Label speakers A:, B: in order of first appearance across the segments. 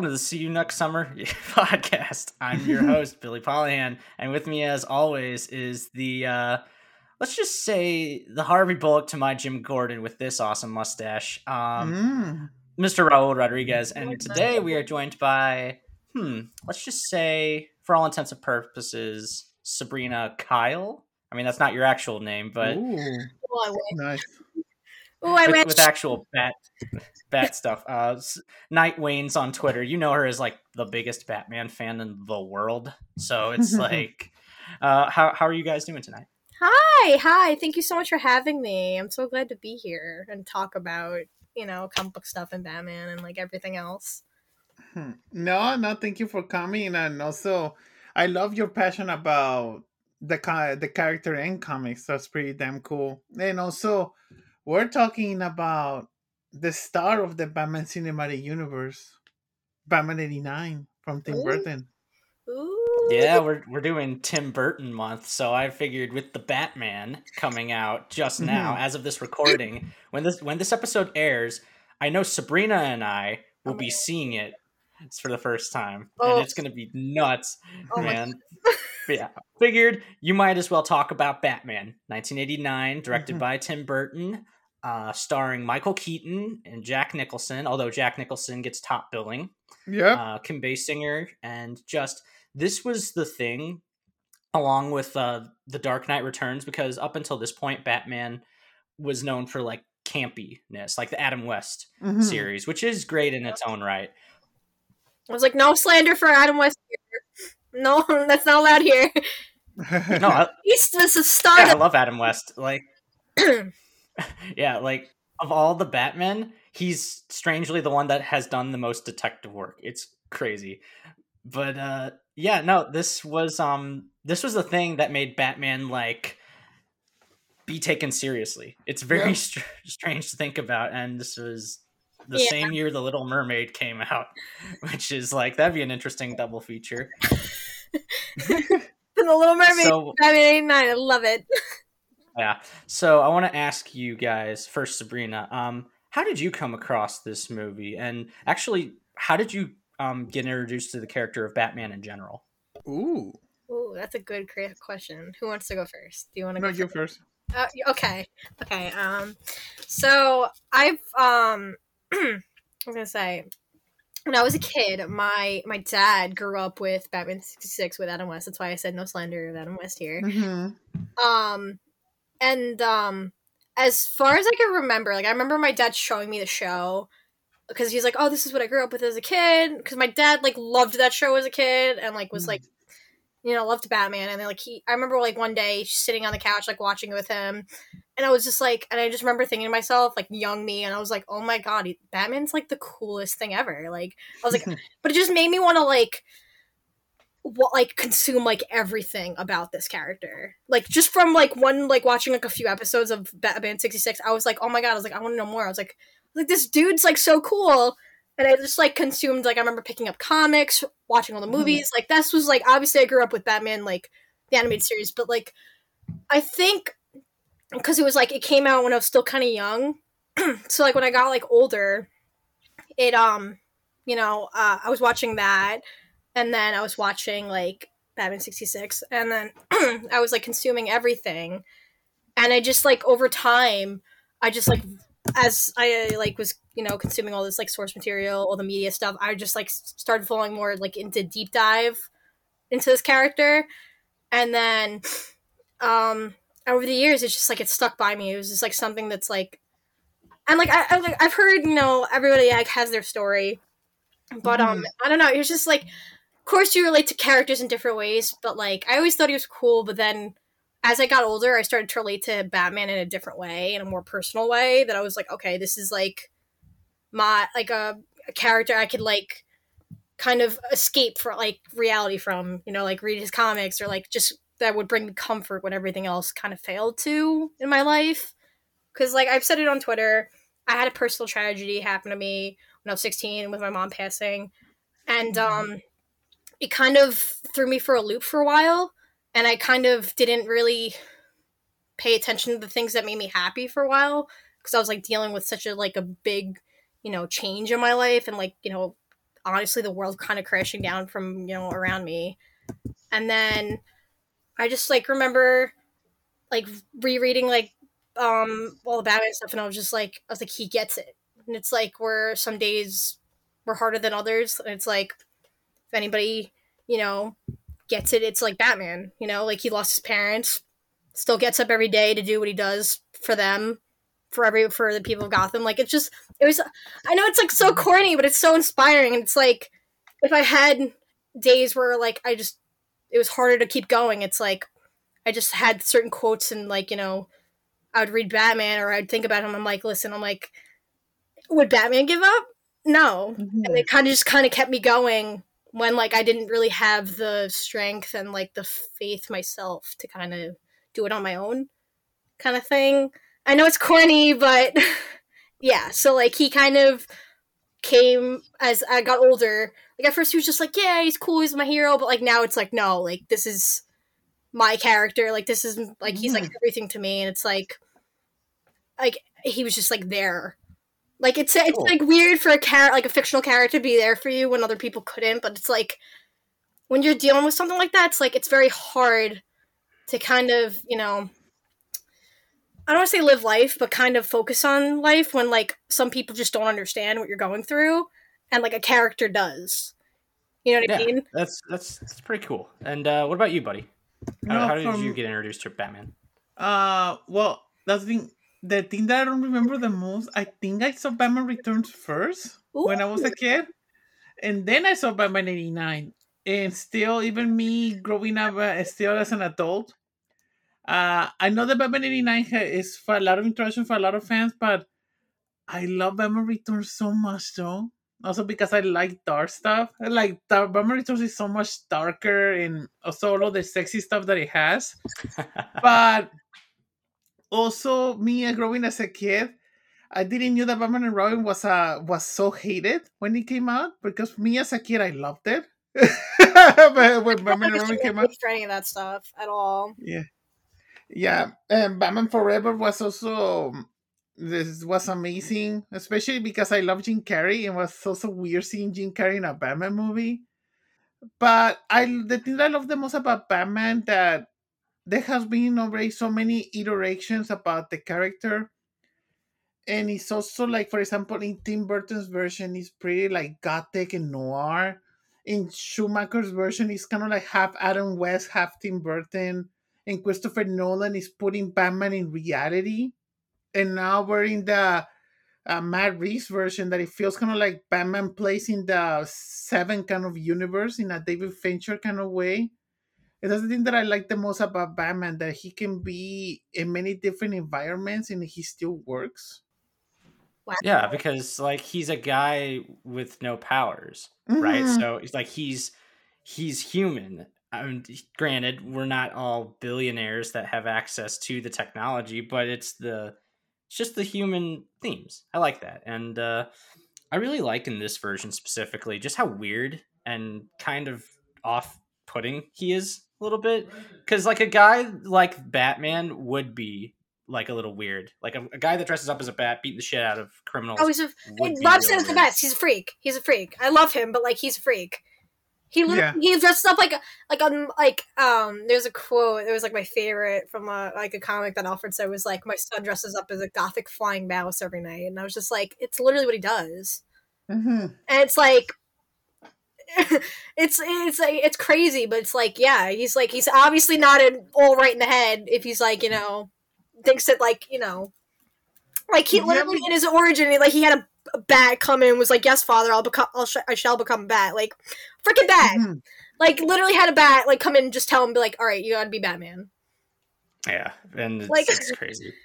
A: welcome to the See You Next Summer podcast. I'm your host, Billy Pollahan, and with me, as always, is the uh, let's just say the Harvey Bullock to my Jim Gordon with this awesome mustache, um, mm. Mr. Raul Rodriguez. And today we are joined by, hmm, let's just say, for all intents and purposes, Sabrina Kyle. I mean, that's not your actual name, but
B: Ooh. Oh, nice.
A: Ooh, I with, with actual bat bat stuff. Uh, Night Wayne's on Twitter. You know her as like the biggest Batman fan in the world. So it's like, uh, how how are you guys doing tonight?
C: Hi, hi. Thank you so much for having me. I'm so glad to be here and talk about you know comic book stuff and Batman and like everything else.
B: Hmm. No, no. Thank you for coming, and also, I love your passion about the the character in comics. That's pretty damn cool. And also, we're talking about the star of the Batman Cinematic Universe, Batman '89 from Tim Ooh. Burton.
A: Ooh. Yeah, we're we're doing Tim Burton month, so I figured with the Batman coming out just now, mm-hmm. as of this recording, when this when this episode airs, I know Sabrina and I will be seeing it for the first time, oh. and it's gonna be nuts, oh man. yeah, figured you might as well talk about Batman, 1989, directed mm-hmm. by Tim Burton, uh, starring Michael Keaton and Jack Nicholson. Although Jack Nicholson gets top billing,
B: yeah,
A: uh, Kim Basinger, and just this was the thing, along with uh, the Dark Knight Returns, because up until this point, Batman was known for like campiness, like the Adam West mm-hmm. series, which is great in its own right.
C: I was like, no slander for Adam West here. No, that's not allowed here.
A: no, I,
C: he's was a star.
A: Yeah, I love Adam West. Like, yeah, like of all the Batmen, he's strangely the one that has done the most detective work. It's crazy. But uh yeah, no, this was um this was the thing that made Batman like be taken seriously. It's very yeah. str- strange to think about and this was the yeah. same year the Little Mermaid came out, which is like that'd be an interesting double feature.
C: the Little Mermaid, so, Batman '89, I love it.
A: yeah. So I want to ask you guys first, Sabrina. Um, how did you come across this movie? And actually, how did you um get introduced to the character of Batman in general?
B: Ooh.
C: Ooh, that's a good question. Who wants to go first? Do you want to
B: no,
C: go
B: first?
C: Uh, okay. Okay. Um, so I've um, I was gonna say when I was a kid, my my dad grew up with Batman sixty six with Adam West. That's why I said no slander of Adam West here. Mm-hmm. Um, and um as far as I can remember, like I remember my dad showing me the show because he's like, "Oh, this is what I grew up with as a kid." Because my dad like loved that show as a kid and like was mm. like, you know, loved Batman. And then like he, I remember like one day sitting on the couch like watching it with him, and I was just like, and I just remember thinking to myself like, young me, and I was like, "Oh my god, Batman's like the coolest thing ever." Like I was like, but it just made me want to like what like consume like everything about this character like just from like one like watching like a few episodes of batman 66 i was like oh my god i was like i want to know more i was like like this dude's like so cool and i just like consumed like i remember picking up comics watching all the mm-hmm. movies like this was like obviously i grew up with batman like the animated series but like i think because it was like it came out when i was still kind of young. So like when i got like older it um you know uh, i was watching that and then I was watching like Batman 66 and then I was like consuming everything. And I just like over time I just like as I like was you know consuming all this like source material all the media stuff I just like started falling more like into deep dive into this character. And then um over the years it's just like it stuck by me it was just like something that's like and like I, I I've heard you know everybody like has their story but um mm. I don't know it was just like of course you relate to characters in different ways, but like I always thought he was cool, but then as I got older, I started to relate to Batman in a different way, in a more personal way. That I was like, okay, this is like my like a, a character I could like kind of escape for like reality from, you know, like read his comics or like just that would bring me comfort when everything else kind of failed to in my life. Because like I've said it on Twitter, I had a personal tragedy happen to me when I was 16 with my mom passing, and mm-hmm. um it kind of threw me for a loop for a while and i kind of didn't really pay attention to the things that made me happy for a while because i was like dealing with such a like a big you know change in my life and like you know honestly the world kind of crashing down from you know around me and then i just like remember like rereading like um all the batman stuff and i was just like i was like he gets it. And it's like where some days were harder than others and it's like if anybody you know gets it it's like batman you know? Like he lost his parents still gets up every day to do what he does for them for every for the people of gotham. Like it's just it was i know it's like so corny but it's so inspiring and it's like if i had days where like i just it was harder to keep going. It's like i just had certain quotes and like you know i would read batman or i'd think about him. I'm like listen i'm like would batman give up? No.
B: Mhm.
C: and it kind of just kind of kept me going when like i didn't really have the strength and like the faith myself to kind of do it on my own kind of thing. I know it's corny but yeah. So like he kind of came as i got older like at first he was just like yeah he's cool he's my hero but like now it's like no like this is my character like this is like he's like
B: Mhm.
C: everything to me and it's like like he was just like there like it's it's
A: Cool.
C: like weird for a character like a fictional character to be there for you when other people couldn't but it's like when you're dealing with something like that it's like it's very hard to kind of you know i don't want to say live life but kind of focus on life when like some people just don't understand what you're going through and like a character does you know what i
A: Yeah,
C: mean
A: that's that's that's pretty cool. And uh, what about you, buddy? How,
B: No,
A: how did
B: from-
A: you get introduced to Batman?
B: Uh, well, that's the thing. The thing that I don't remember the most, I think I saw Batman Returns first when I was a kid, and then I saw Batman '89. And still, even me growing up, uh, still as an adult, uh, I know that Batman '89 is for a lot of interaction for a lot of fans, but I love Batman Returns so much, though. Also because I like dark stuff. I Like dark, Batman Returns is so much darker, and also all of the sexy stuff that it has. But also me uh, growing as a kid i didn't knew that batman and robin was uh was so hated when it came out because me as a kid i loved it. But when batman and robin came out.
C: for any of that stuff at all.
B: Yeah. Yeah and batman forever was also this was amazing especially because i love jim carrey and was also weird seeing jim carrey in a batman movie. But i the thing i love the most about batman that there has been already so many iterations about the character and it's also like for example in tim burton's version it's pretty like gothic and noir. In schumacher's version it's kind of like half adam west half tim burton and christopher nolan is putting batman in reality and now we're in the uh, matt reeves version that it feels kind of like batman plays in the seven kind of universe in a david fincher kind of way and that's the thing that I like the most about Batman that he can be in many different environments and he still works.
C: wow.
A: yeah, because like he's a guy with no powers, right?
B: Mhm.
A: So it's like he's he's human. I mean, granted, we're not all billionaires that have access to the technology, but it's the it's just the human themes. I like that, and uh, I really like in this version specifically just how weird and kind of off-putting he is a little bit. Because like a guy like Batman would be like a little weird, like a, a guy that dresses up as a bat, beating the shit out of criminals.
C: oh he's a
A: would be
C: rob
A: real
C: Sanders the best he's a freak he's a freak i love him but like he's a freak he literally,
B: Yeah.
C: he dresses up like like on like um there's a quote it was like my favorite from a like a comic that alfred said was like my son dresses up as a gothic flying mouse every night and i was just like it's literally what he does
B: Mhm.
C: and it's like it's it's like it's crazy but it's like yeah he's like he's obviously not in, all right in the head if he's like you know thinks that like you know like he
B: Yeah,
C: literally
B: but-
C: in his origin like he had a, a bat come in and was like yes father i'll become I'll sh- i shall become a bat like freaking bat
B: Mhm.
C: like literally had a bat like come in and just tell him be like all right you gotta be batman
A: Yeah, and it's,
C: Like-
A: it's crazy.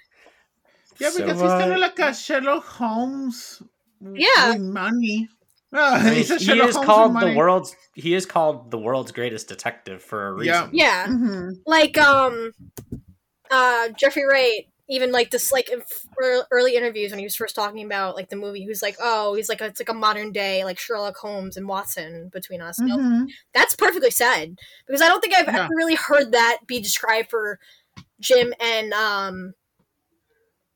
B: Yeah,
A: So,
B: because he's kind
A: uh,
B: of like a Sherlock Holmes
C: Yeah.
B: with money.
A: I mean,
B: he's
A: he is called the world's he is called the world's greatest detective for a
B: Yeah.
A: reason.
C: yeah
B: Mhm.
C: like um uh jeffrey wright even like this like early interviews when he was first talking about like the movie he was like oh he's like it's like a modern day like sherlock holmes and watson between us And I was like,
B: Mhm.
C: that's perfectly said because i don't think i've
B: Yeah.
C: ever really heard that be described for jim and um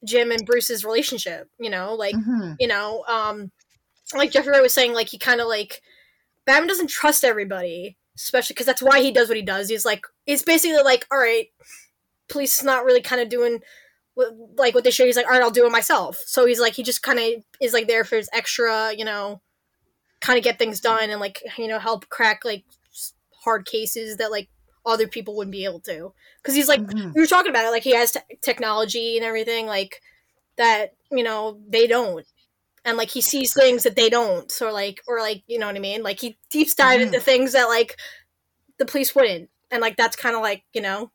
C: jim and bruce's relationship you know like
B: Mhm.
C: you know um like jeffrey wright was saying like he kind of like Batman doesn't trust everybody, especially because that's why he does what he does. He's like, it's basically like, all right, police is not really kind of doing like what they show. He's like, all right, I'll do it myself. So he's like, he just kind of is like there for his extra, you know, kind of get things done and like you know help crack like hard cases that like other people wouldn't be able to. Because he's like,
B: Mhm.
C: we were talking about it, like he has te- technology and everything like that, you know, they don't. And like he sees things that they don't, so like, or like, you know what I mean? Like he deep dive
B: Mhm.
C: into things that like the police wouldn't, and like that's kind of like you know,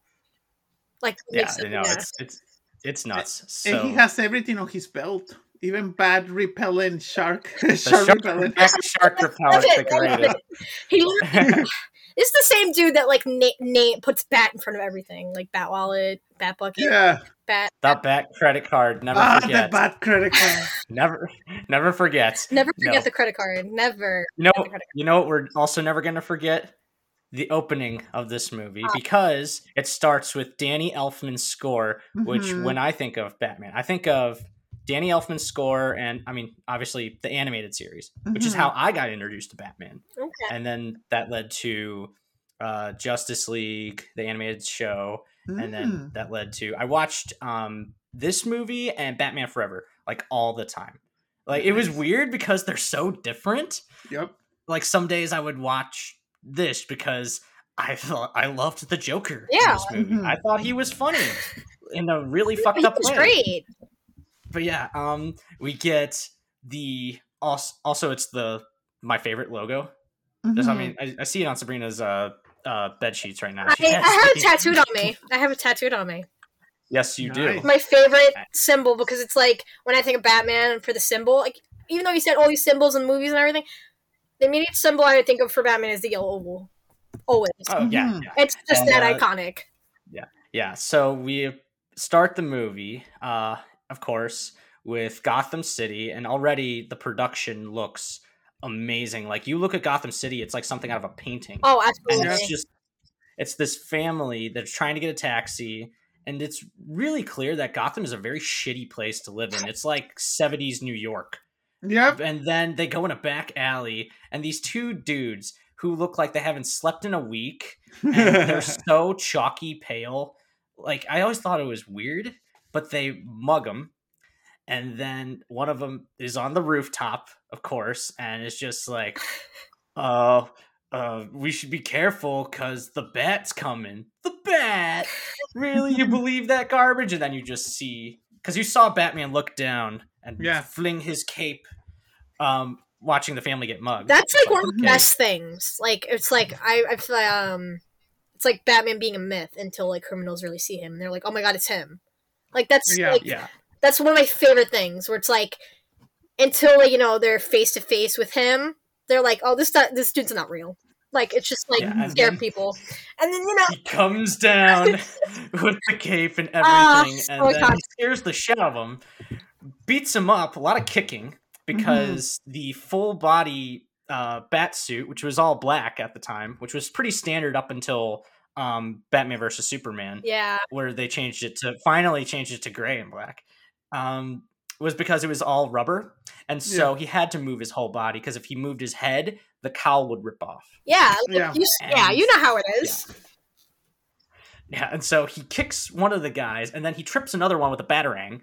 C: like
A: Yeah,
C: makes
A: know,
C: yeah.
A: it's it's it's nuts. So
B: And he has everything on his belt, even bad repellent shark shark
A: shark,
B: repellent.
A: shark repellent
C: That's it,
A: decorated.
C: that's it. He literally- it's the same dude that like na- na- puts bat in front of everything, like bat wallet, bat bucket,
B: Yeah,
C: bat.
A: That bat credit card. Never
B: ah, the
A: forget.
B: bad credit card.
A: Never, never forget.
C: Never forget
A: No.
C: the credit card. Never.
A: You know, you know what we're also never going to forget? The opening of this movie
C: Ah.
A: because it starts with Danny Elfman's score, which
B: Mhm.
A: when I think of Batman, I think of Danny Elfman's score and I mean, obviously the animated series, which is
B: Mhm.
A: how I got introduced to Batman.
C: Okay.
A: And then that led to uh, Justice League, the animated show, and then
B: Mm.
A: that led to I watched um this movie and Batman Forever like all the time. Like it was weird because they're so different.
B: Yep.
A: Like some days I would watch this because I thought I loved the Joker
C: Yeah.
A: in this movie.
B: Mhm.
A: I thought he was funny in a really fucked
C: He
A: up
C: was
A: way.
C: great.
A: But yeah, um we get the also, also it's the my favorite logo. Just, I mean, I, I see it on Sabrina's uh uh bed sheets right now.
C: I, I have it tattooed on me. I have it tattooed on me.
A: Yes, you do.
C: My favorite symbol because it's like when I think of Batman for the symbol, like even though you said all these symbols and movies and everything, the immediate symbol I think of for Batman is the yellow oval. Always.
A: Oh yeah,
B: Mhm.
A: yeah.
C: It's just
A: And,
C: that
A: uh,
C: iconic.
A: Yeah, Yeah. so we start the movie, uh, of course, with Gotham City, and already the production looks amazing. Like you look at Gotham City, it's like something out of a painting.
C: Oh,
A: and
C: absolutely.
A: it's just it's this family that's trying to get a taxi, and it's really clear that Gotham is a very shitty place to live in. It's like 70s New York.
B: Yep.
A: And then they go in a back alley, and these two dudes who look like they haven't slept in a week and they're so chalky pale. Like I always thought it was weird, but they mug them, and then one of them is on the rooftop, of course, and it's just like, "Uh, uh, we should be careful because the bat's coming." The bat? Really? You believe that garbage? And then you just see because you saw Batman look down and
B: Yeah.
A: fling his cape, um, watching the family get mugged.
C: That's like one of the best things. Like it's like I I feel like, um it's like Batman being a myth until like criminals really see him and they're like, "Oh my god, it's him." Like that's
B: Yeah.
C: like
A: yeah.
C: that's one of my favorite things where it's like until like, you know they're face to face with him, they're like, "Oh, this not, this dude's not real." Like it's just like
A: Yeah,
C: scare people. And then you know,
A: he comes down with the cape and
C: Ah,
A: everything,
C: so
A: and then he scares the shit out of him, beats him up, a lot of kicking because the full body uh, bat suit, which was all black at the time, which was pretty standard up until um, Batman versus Superman,
C: yeah,
A: where they changed it to finally changed it to gray and black. Um, was because it was all rubber, and so he had to move his whole body because if he moved his head, the cowl would rip off.
C: yeah, like,
B: Yeah.
C: You, s- yeah, you know how it is.
A: Yeah, and so he kicks one of the guys, and then he trips another one with a batarang.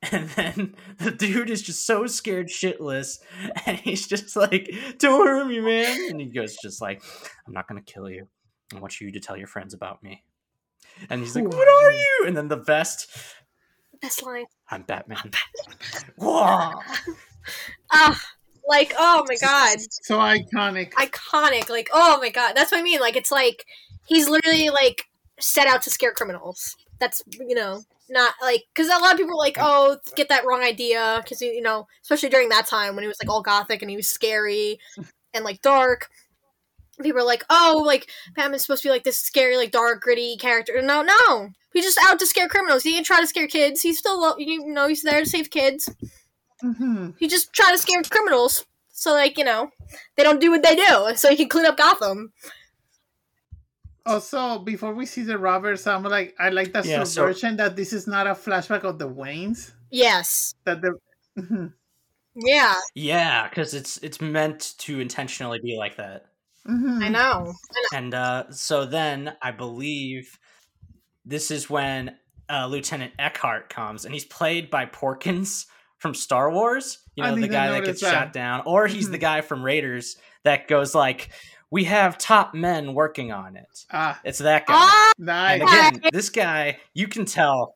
A: And then the dude is just so scared shitless, and he's just like, "Don't hurt me, man!" And he goes, "Just like, I'm not gonna kill you. I want you to tell your friends about me." And he's like,
B: Who
A: "What
B: are
A: are you?" And then the vest,
C: Best line.
A: "I'm Batman." Whoa!
C: Ah, like oh my god.
B: so iconic.
C: iconic. Like, oh my god, that's what I mean. Like, it's like he's literally like set out to scare criminals. That's you know not like because a lot of people are like, oh, get that wrong idea because you know, especially during that time when he was like all gothic and he was scary and like dark. People are like, oh, like Batman's supposed to be like this scary, like dark, gritty character. No, no, he's just out to scare criminals. He ain't try to scare kids. He's still, you know, he's there to save kids.
B: Mhm.
C: He just trying to scare criminals. So like you know, they don't do what they do, so he can clean up Gotham.
B: Also, before we see the robbers, I'm like, I like that
A: Yeah, so-
B: subversion that this is not a flashback of the Waynes.
C: Yes.
B: That the.
C: Yeah,
A: Yeah, because it's it's meant to intentionally be like that.
B: Mhm.
C: I know.
A: And uh, so then I believe this is when uh, Lieutenant Eckhardt comes, and he's played by Porkins from Star Wars. You know, the guy that gets
B: that.
A: shot down, or he's the
B: Mhm.
A: guy from Raiders that goes like, "We have top men working on it."
B: Ah,
A: It's that guy.
C: Ah,
B: nice.
A: And again, this guy, you can tell.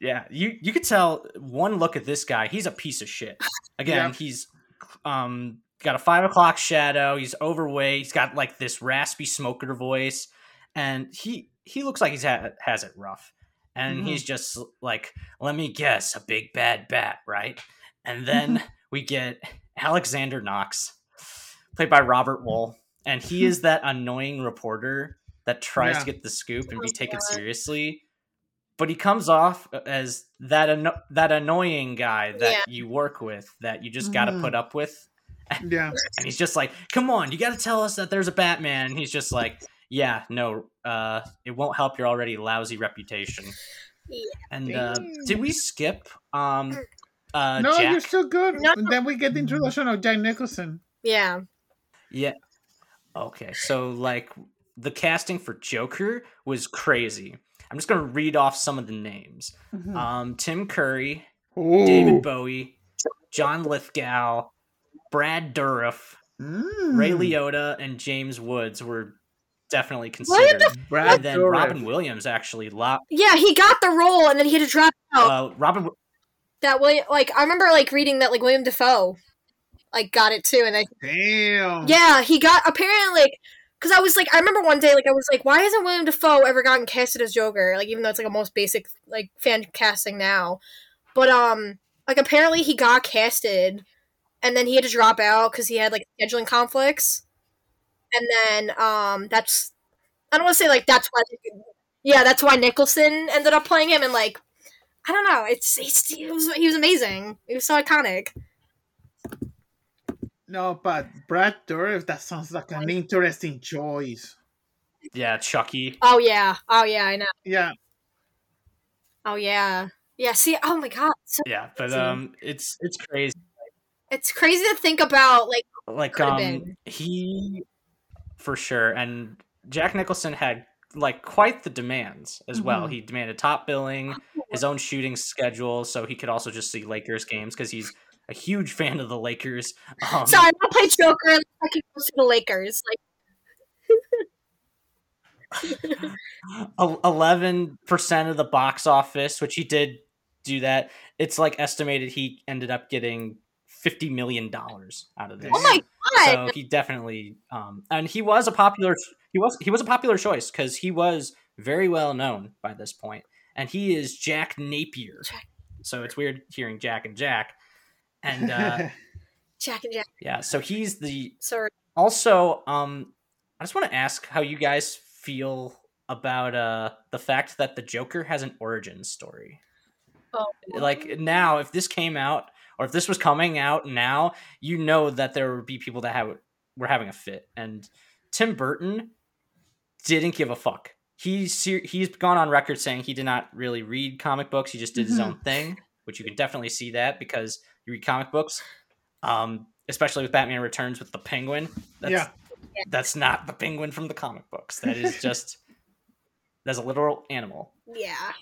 A: Yeah, you you could tell one look at this guy. He's a piece of shit. Again,
B: Yeah.
A: he's um got a five o'clock shadow. He's overweight. He's got like this raspy smoker voice, and he he looks like he's ha- has it rough. And
B: Mhm.
A: he's just like, let me guess, a big bad bat, right? And then we get Alexander Knox, played by Robert Wuhl, and he is that annoying reporter that tries
B: Yeah.
A: to get the scoop and be taken
C: God.
A: seriously. But he comes off as that anno- that annoying guy that
C: Yeah.
A: you work with that you just got to
B: Mhm.
A: put up with.
B: Yeah.
A: And he's just like, "Come on, you got to tell us that there's a Batman." And he's just like, "Yeah, no, uh, it won't help your already lousy reputation."
C: Yeah.
A: And uh, did we skip um, uh,
B: no,
A: Jack?
B: you're still good.
C: No.
B: And then we get the introduction of Jack Nicholson.
C: yeah.
A: Yeah. Okay, so like the casting for Joker was crazy. I'm just gonna read off some of the names.
B: Mhm.
A: Um, Tim Curry,
B: Ooh.
A: David Bowie, John Lithgow, Brad Dourif,
B: Mm.
A: Ray Liotta, and James Woods were definitely considered.
B: Brad
A: and then
B: Dourif.
A: Robin Williams actually. Lo-
C: Yeah, he got the role and then he had to drop out.
A: uh, Robin.
C: that William, like, I remember like reading that like William Dafoe, like, got it too, and then
B: Damn.
C: yeah, he got apparently like. Because I was like, I remember one day, like, I was like, why hasn't William Dafoe ever gotten casted as Joker? Like, even though it's like a most basic like fan casting now, but um, like apparently he got casted, and then he had to drop out because he had like scheduling conflicts, and then um, that's I don't want to say like that's why, yeah, that's why Nicholson ended up playing him, and like I don't know, it's, it's he was he was amazing, he was so iconic.
B: No, but Brad Dourif, that sounds like an interesting choice.
A: Yeah, Chucky.
C: Oh yeah, oh yeah, I know.
B: Yeah.
C: Oh yeah, yeah. See, oh my god, so,
A: Yeah, but
C: See.
A: um, it's it's crazy.
C: it's crazy to think about. Like,
A: like um he for sure and jack nicholson had like quite the demands as well
B: Mhm.
A: he demanded top billing his own shooting schedule so he could also just see lakers games because he's a huge fan of the lakers. Um,
C: sorry, I'll play Joker and I can go to the Lakers. Like,
A: 11% of the box office which he did do that it's like estimated he ended up getting 50 million dollars out of this.
C: Oh my god,
A: so he definitely um and he was a popular he was he was a popular choice because he was very well known by this point and he is jack napier.
C: Jack-
A: so it's weird hearing jack and jack and uh
C: Jack and Jack.
A: yeah so he's the
C: Sorry.
A: also um i just want to ask how you guys feel about uh the fact that the joker has an origin story
C: Oh.
A: like now if this came out or if this was coming out now you know that there would be people that have were having a fit and tim burton didn't give a fuck he's he's gone on record saying he did not really read comic books he just did his
B: Mhm.
A: own thing which you can definitely see that because you read comic books um especially with batman returns with the penguin that's,
B: Yeah.
A: that's not the penguin from the comic books that is just that's a literal animal
C: Yeah.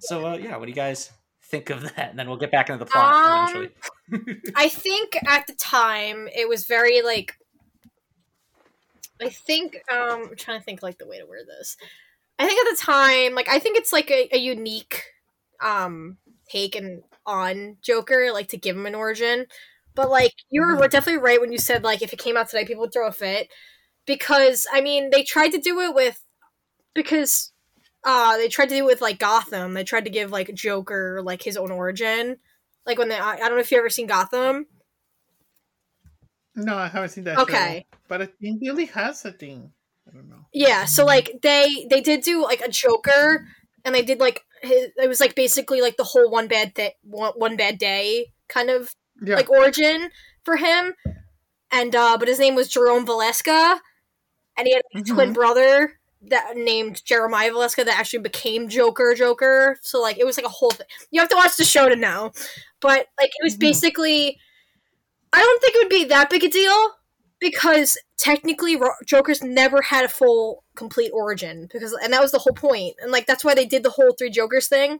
A: so uh, yeah, what do you guys think of that? And then we'll get back into the plot
C: Um,
A: eventually.
C: I think at the time it was very like I think um I'm trying to think like the way to word this. I think at the time, like I think it's like a, a unique um take and on Joker, like to give him an origin. But like you were
B: Mhm.
C: definitely right when you said like if it came out today people would throw a fit. Because I mean they tried to do it with because uh they tried to do it with like Gotham. They tried to give like Joker like his own origin. Like when they I, I don't know if you ever seen Gotham.
B: No, I haven't seen that. show.
C: Okay.
B: But I think Billy has a thing. I don't know.
C: Yeah, so like they they did do like a Joker, and they did like his, it was like basically like the whole one bad day one, one bad day kind of
B: Yeah.
C: like origin for him, and uh but his name was Jerome Valeska, and he had a twin
B: Mhm.
C: brother that named Jeremiah Valeska that actually became Joker Joker. So like it was like a whole thing. You have to watch the show to know. But like it was
B: Mhm.
C: basically I don't think it would be that big a deal because technically Joker's never had a full complete origin because and that was the whole. And like that's why they did the whole three Jokers thing.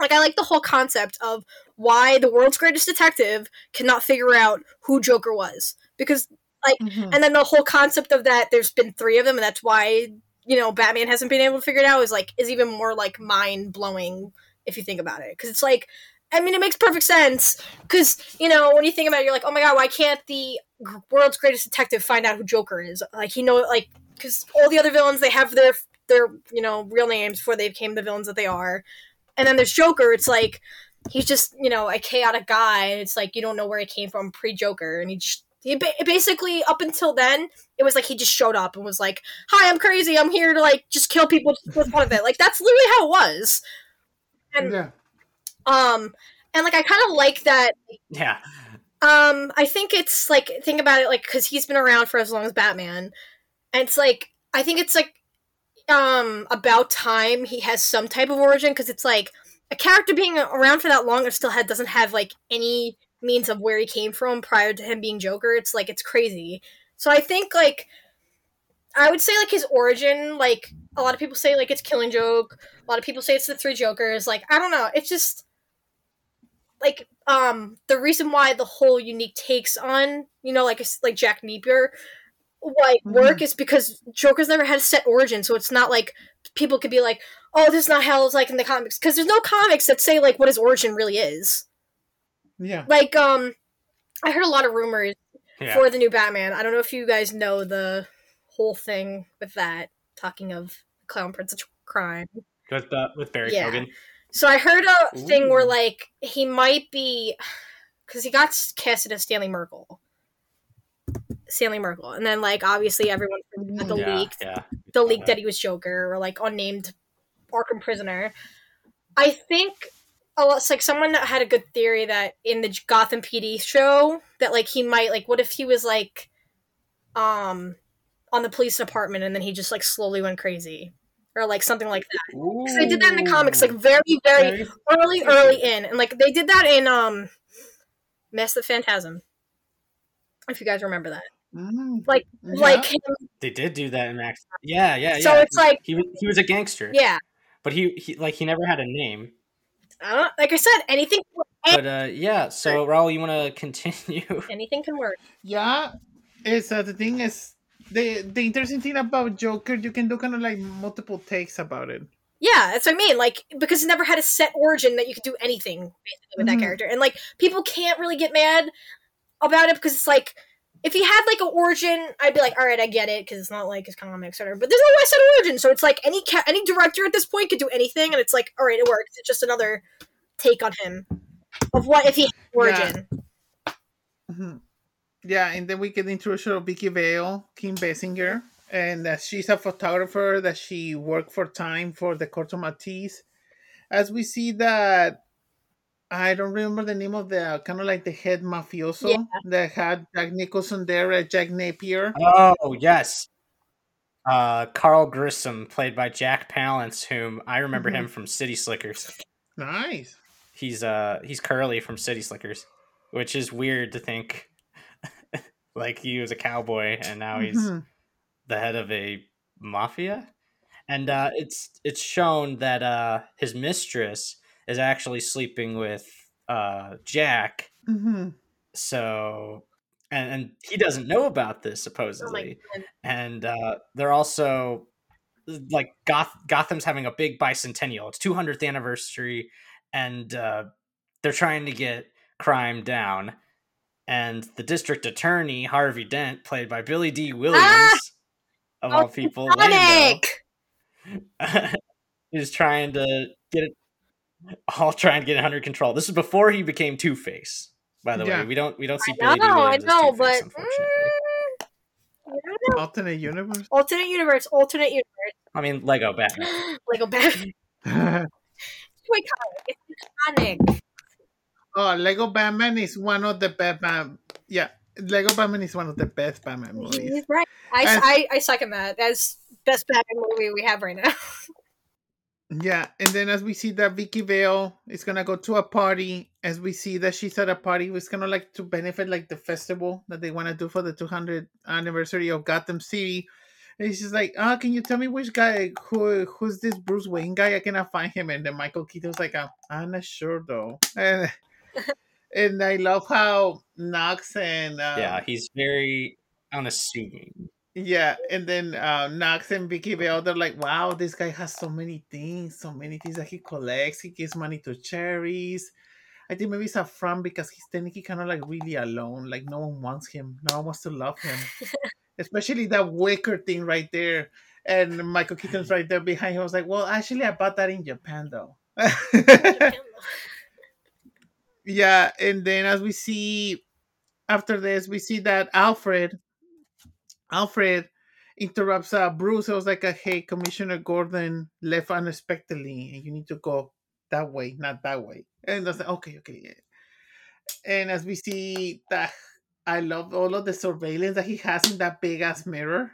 C: Like I like the whole concept of why the world's greatest detective cannot figure out who Joker was because
B: Mhm.
C: and then the whole concept of that there's been three of them and that's why you know batman hasn't been able to figure it out is like is even more like mind blowing if you think about it because it's like i mean it makes perfect sense because you know when you think about it you're like oh my god why can't the world's greatest detective find out who joker is like you know like because all the other villains they have their their you know real names before they became the villains that they are and then there's joker it's like he's just you know a chaotic guy and it's like you don't know where he came from pre-joker and he just he ba- basically up until then it was like he just showed up and was like hi i'm crazy i'm here to like just kill people with one of it like that's literally how it was and
B: yeah.
C: um and like i kind of like that
A: Yeah.
C: um i think it's like think about it like because he's been around for as long as batman and it's like i think it's like um about time he has some type of origin because it's like a character being around for that long and still had doesn't have like any means of where he came from prior to him being joker it's like it's crazy. So i think like i would say like his origin like a lot of people say like it's killing joke a lot of people say it's the three jokers like i don't know it's just like um the reason why the whole unique takes on you know like like jack napier like work is because joker's never had a set origin so it's not like people could be like oh this is not how it's like in the comics because there's no comics that say like what his origin really is
B: Yeah.
C: like um i heard a lot of rumors
A: Yeah.
C: for the new batman i don't know if you guys know the whole thing with that talking of clown prince of crime
A: with uh, with Barry
C: Yeah.
A: Keoghan.
C: so I heard a thing where like he might be because he got casted as Stanley Merkel. Stanley Merkel, and then like obviously everyone the
A: yeah,
C: leak,
A: yeah.
C: the leak that he was Joker or like unnamed Arkham prisoner. I think a lot, like someone that had a good theory that in the Gotham PD show that like he might like what if he was like um on the police department and then he just like slowly went crazy or like something like that. Because they did that in the comics like very very
B: Very-
C: early, early in, and like they did that in um, Mask of the Phantasm. If you guys remember that,
B: Mm.
C: like
B: Yeah.
C: like him,
A: They did do that in Max. Yeah, yeah, yeah.
C: so it's like
A: he was he was a gangster.
C: yeah,
A: But he, he like he never had a name.
C: I don't, like I said, anything
A: But uh yeah, so Raul, you want to continue?
C: anything can work.
B: Yeah, it's uh, the thing is the the interesting thing about Joker, you can do kind of like multiple takes about it.
C: Yeah, that's what I mean. Like because he never had a set origin that you could do anything basically with
B: Mhm.
C: that character, and like people can't really get mad about it because it's like. If he had like an origin, I'd be like, all right, I get it because it's not like his comics or whatever. But there's no set origin, so it's like any ca- any director at this point could do anything, and it's like, all right, it works. It's just another take on him of what if he had an origin.
B: Mhm. Yeah, and then we get the introduction of Vicky Vale, Kim Basinger, and uh, she's a photographer that she worked for Time for the Corto Maltese. As we see that, I don't remember the name of the kind of like the head mafioso
C: Yeah.
B: that had Jack Nicholson there, uh, Jack Napier.
A: Oh yes. Uh, Carl Grissom, played by Jack Palance, whom I remember him from City Slickers.
B: Nice.
A: He's uh he's Curly from City Slickers, which is weird to think. like he was a cowboy and now he's
B: Mhm.
A: the head of a mafia, and uh, it's it's shown that uh his mistress is actually sleeping with uh Jack.
B: Mhm.
A: So and and he doesn't know about this
C: Oh
A: supposedly
C: god.
A: and uh, they're also like Goth- Gotham's having a big bicentennial. It's 200th anniversary, and uh, they're trying to get crime down. And the district attorney Harvey Dent, played by Billy Dee Williams, of all people, Lando, is trying to get it all trying to get it under control. This is before he became Two Face. By the
B: Yeah.
A: way, we don't we don't see
C: I
A: Billy
C: know, I
A: Williams as
C: know,
A: Two-Face,
C: but
A: unfortunately.
C: mm, I don't know.
B: Alternate universe.
C: alternate universe, alternate universe.
A: I mean, Lego Batman.
C: Lego Batman. It's iconic. It's iconic.
B: oh, Lego Batman is one of the Batman. Yeah, Lego Batman is one of the best Batman movies.
C: He's right. I,
B: And-
C: I, I second that. As best Batman movie we have right now.
B: Yeah, and then as we see that Vicky Vale is gonna go to a party, as we see that she's at a party, it's gonna like to benefit like the festival that they want to do for the 200th anniversary of Gotham City. And she's like, "Ah, can you tell me which guy who who's this Bruce Wayne guy? I cannot find him." And then Michael Keaton's like, "I'm, I'm not sure though." And, and I love how Knox and uh,
A: yeah, he's very unassuming.
B: Yeah, and then uh, Knox and Vicky Vale, they're like, wow, this guy has so many things, so many things that he collects. He gives money to charities. I think maybe it's a front because he's technically kind of like really alone. Like no one wants him. No one wants to love him. Especially that wicker thing right there. And Michael Keaton's right there behind him. I was like, well, actually, I bought that in Japan though. yeah, and then as we see after this, we see that Alfred, Alfred interrupts uh, Bruce. It was like, a, "Hey, Commissioner Gordon left unexpectedly, and you need to go that way, not that way." And I was like, "Okay, okay." Yeah. And as we see that, I love all of the surveillance that he has in that big ass mirror,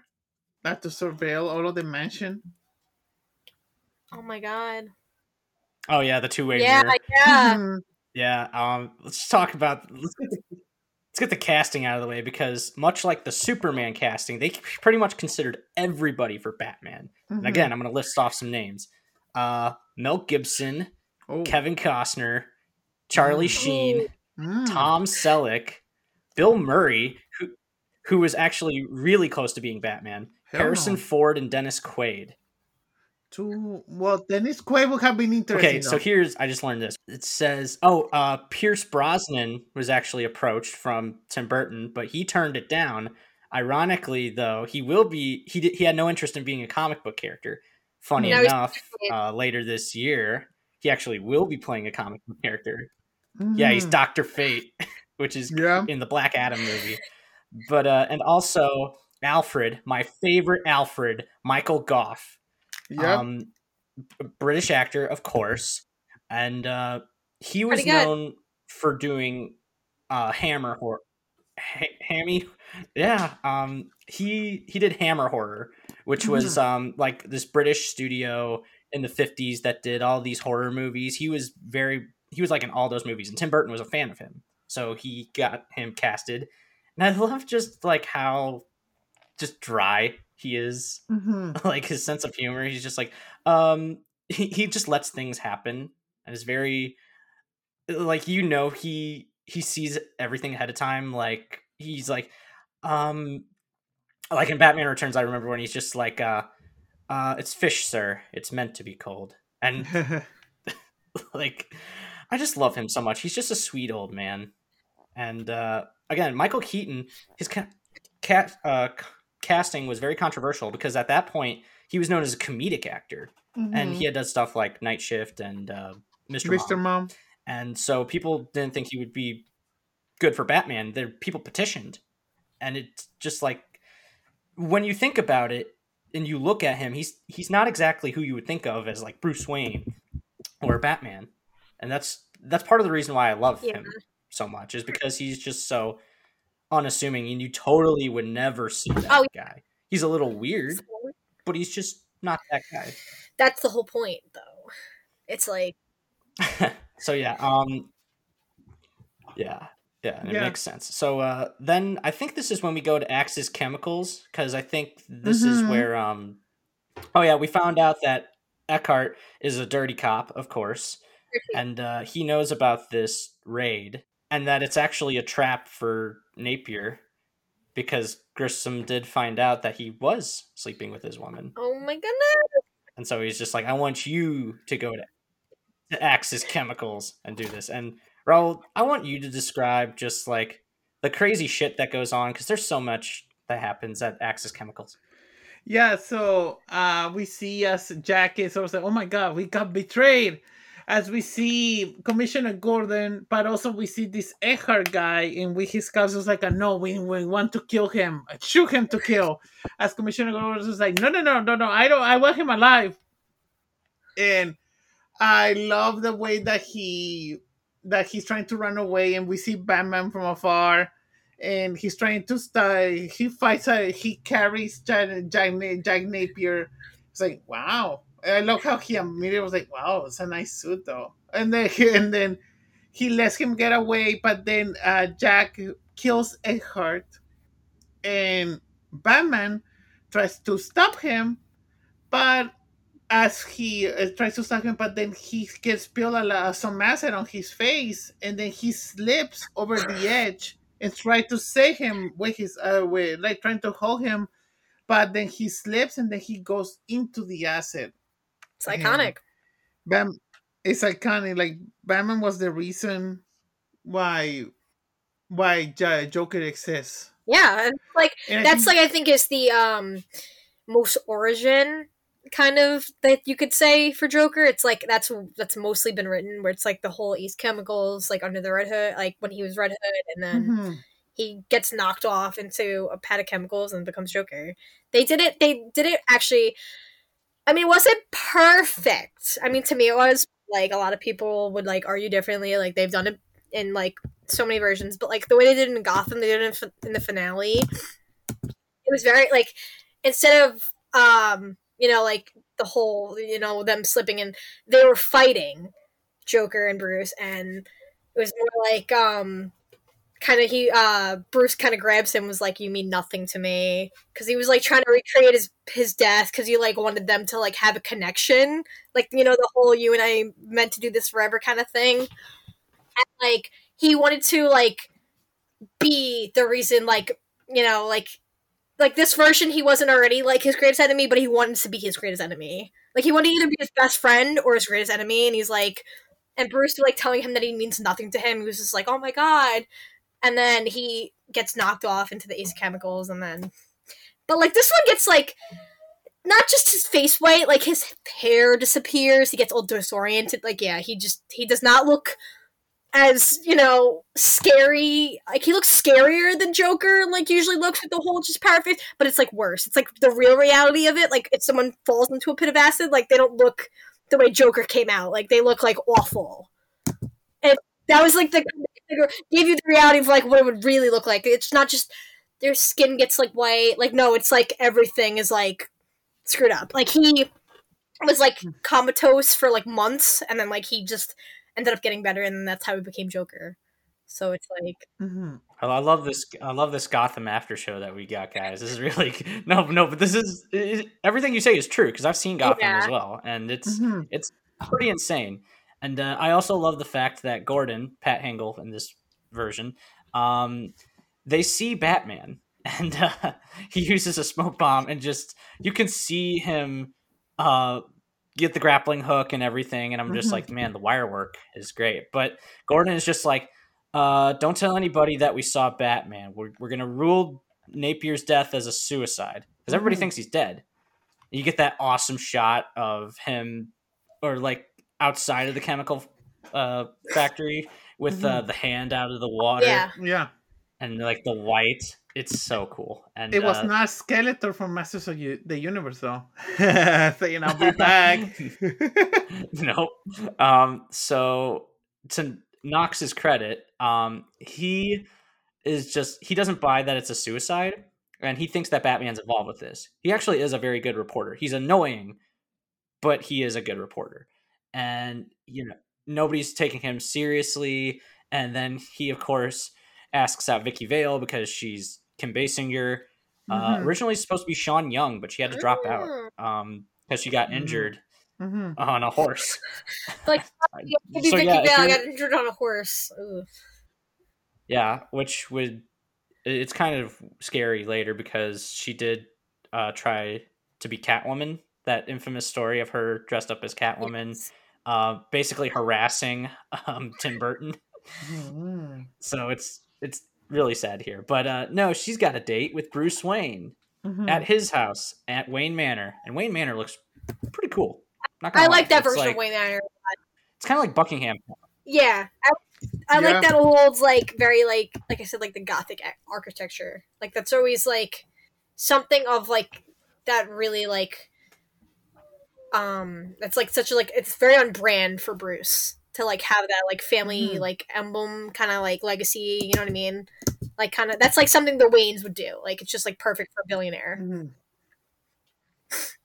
B: that to surveil all of the mansion.
C: oh my god.
A: Oh yeah, the two way
C: Yeah,
A: mirror.
C: yeah.
B: Mhm.
A: Yeah, um, let's talk about let's get, the, let's get the casting out of the way because much like the Superman casting, they pretty much considered everybody for Batman. And
B: Mhm.
A: again, I'm going to list off some names: uh, Mel Gibson,
B: Oh.
A: Kevin Costner, Charlie
B: Mm.
A: Sheen,
B: Mm.
A: Tom Selleck, Bill Murray, who who was actually really close to being Batman,
B: Hell
A: Harrison
B: no.
A: Ford, and Dennis Quaid.
B: Too well. Dennis Quaid would have been interesting.
A: Okay, so
B: though.
A: here's I just learned this. It says, oh, uh, Pierce Brosnan was actually approached from Tim Burton, but he turned it down. Ironically, though, he will be. He did, he had no interest in being a comic book character. Funny
C: No,
A: enough, uh, later this year, he actually will be playing a comic book character. Yeah, he's
B: Mhm.
A: Doctor Fate, which is
B: Yeah.
A: in the Black Adam movie. But uh, and also Alfred, my favorite Alfred, Michael Gough
B: Yep.
A: um british actor of course and uh he was known for doing uh hammer horror ha- hammy yeah um he he did hammer horror which was um like this british studio in the 50s that did all these horror movies. He was very he was like in all those movies and tim burton was a fan of him so he got him casted. And i love just like how just dry he is
B: Mhm.
A: like his sense of humor. He's just like, um, he, he just lets things happen and is very, like you know, he he sees everything ahead of time. Like he's like, um, like in Batman Returns, I remember when he's just like, uh, uh, it's fish, sir. It's meant to be cold, and like, I just love him so much. He's just a sweet old man, and uh, again, Michael Keaton, his ca- cat uh, casting was very controversial because at that point he was known as a comedic actor, and
B: Mhm.
A: he had done stuff like Night Shift and uh, Mr.
B: Mr.
A: Mom.
B: Mom.
A: and so people didn't think he would be good for Batman. There, people petitioned, and it's just like when you think about it and you look at him, he's he's not exactly who you would think of as like Bruce Wayne or Batman, and that's that's part of the reason why I love
C: Yeah.
A: him so much is because he's just so unassuming, and you totally would never see that
C: Oh,
A: guy. He's a little weird, but he's just not that guy.
C: That's the whole point, though. It's like,
A: so yeah, um yeah. Yeah, and it
B: Yeah.
A: makes sense. So uh then I think this is when we go to Axis Chemicals cuz I think this is
B: Mhm.
A: where um Oh yeah, we found out that Eckhardt is a dirty cop, of course, and uh he knows about this raid and that it's actually a trap for Napier because Grissom did find out that he was sleeping with his woman.
C: oh my goodness.
A: And so he's just like, I want you to go to, to Axis Chemicals and do this. And Raul, I want you to describe just like the crazy shit that goes on because there's so much that happens at Axis Chemicals.
B: Yeah, so uh, we see as Jack is also oh my god, we got betrayed. As we see Commissioner Gordon, but also we see this Eckhardt guy, and we his cousin is like, no, we, we want to kill him, shoot him to kill. As Commissioner Gordon is like, no, no, no, no, no, I don't, I want him alive. And I love the way that he that he's trying to run away, and we see Batman from afar, and he's trying to stay. He fights. A, he carries Jack, Jack, Jack Napier. It's like wow. I love how he immediately was like, "Wow, it's a nice suit, though." And then and then he lets him get away, but then uh, Jack kills Eckhardt, and Batman tries to stop him, but as he uh, tries to stop him, but then he gets spilled lot, some acid on his face, and then he slips over the edge and tries to save him with his uh, with like trying to hold him, but then he slips and then he goes into the acid.
C: It's iconic.
B: Bam, it's iconic. Like Batman was the reason why why Joker exists.
C: Yeah, like
B: And
C: that's
B: think-
C: like I think is the um most origin kind of that you could say for Joker. It's like that's that's mostly been written where it's like the whole Ace Chemicals like under the Red Hood, like when he was Red Hood, and then
B: Mhm.
C: he gets knocked off into a pad of chemicals and becomes Joker. They did it. They did it actually. I mean, was it perfect? I mean, to me, it was like a lot of people would like argue differently. Like they've done it in like so many versions, but like the way they did it in Gotham, they did it in, the finale. It was very like instead of um you know like the whole you know them slipping in, they were fighting Joker and Bruce, and it was more like um kind of he uh bruce kind of grabs him was like you mean nothing to me. Because he was like trying to recreate his his death because he like wanted them to like have a connection. Like you know the whole you and i meant to do this forever kind of thing. And like he wanted to like be the reason like you know like like this version he wasn't already like his greatest enemy but he wanted to be his greatest enemy. Like he wanted to either be his best friend or his greatest enemy and he's like and bruce like telling him that he means nothing to him he was just like oh my god and then he gets knocked off into the ace chemicals and then but like this one gets like not just his face white like his hair disappears he gets all disoriented like yeah he just he does not look as you know scary like he looks scarier than joker like usually looks with the whole just power face but it's like worse it's like the real reality of it like if someone falls into a pit of acid like they don't look the way joker came out like they look like awful. And that was like the gave you the reality of like what it would really look like it's not just their skin gets like white like no it's like everything is like screwed up like he was like comatose for like months and then like he just ended up getting better and that's how he became joker so it's like
B: Mhm.
A: I I love this. I love this Gotham after show that we got, guys. This is really no, no, but this is it, everything you say is true because I've seen Gotham
C: Yeah.
A: as well, and it's
B: Mhm.
A: it's pretty insane. And uh, I also love the fact that Gordon, Pat Hingle, in this version, um, they see Batman, and uh, he uses a smoke bomb, and just you can see him uh, get the grappling hook and everything. And I'm just
B: Mhm.
A: like, man, the wire work is great. But Gordon is just like, uh, don't tell anybody that we saw Batman. We're we're gonna rule Napier's death as a suicide because everybody
B: Mhm.
A: thinks he's dead. You get that awesome shot of him, or like outside of the chemical uh, factory with uh, the hand out of the water
C: yeah
B: Yeah,
A: and like the white. It's so cool. And
B: it was
A: uh,
B: not Skeletor from Masters of U- the Universe though. Saying I'll be back.
A: nope. Um, so to Knox's credit, um, he is just he doesn't buy that it's a suicide, and he thinks that Batman's involved with this. He actually is a very good reporter. He's annoying, but he is a good reporter, and you know nobody's taking him seriously. And then he, of course, asks out Vicky Vale because she's Kim Basinger. Uh,
B: Mhm.
A: originally supposed to be Sean Young, but she had to drop out
C: Mm.
A: um because she got
B: Mhm.
A: injured
B: Mhm.
A: on a horse.
C: like maybe
A: so
C: Vicky
A: yeah,
C: Vale got injured on a horse Ugh.
A: yeah, which would it's kind of scary later because she did uh, try to be Catwoman. That infamous story of her dressed up as Catwoman,
C: Yes.
A: Uh, basically harassing um, Tim Burton.
B: Mhm.
A: So it's it's really sad here. But uh, no, she's got a date with Bruce Wayne
B: Mhm.
A: at his house at Wayne Manor, and Wayne Manor looks pretty cool. Not gonna
C: I
A: lie.
C: like that
A: It's
C: version
A: like-
C: of Wayne Manor.
A: It's kind of like Buckingham.
C: Yeah, I, I
B: Yeah.
C: like that old, like very like like I said, like the Gothic architecture. Like that's always like something of like that really like um it's like such a like it's very on brand for Bruce to like have that like family
B: Mhm.
C: like emblem kind of like legacy. You know what I mean? Like kind of that's like something the Waynes would do. Like it's just like perfect for a billionaire.
B: Mhm.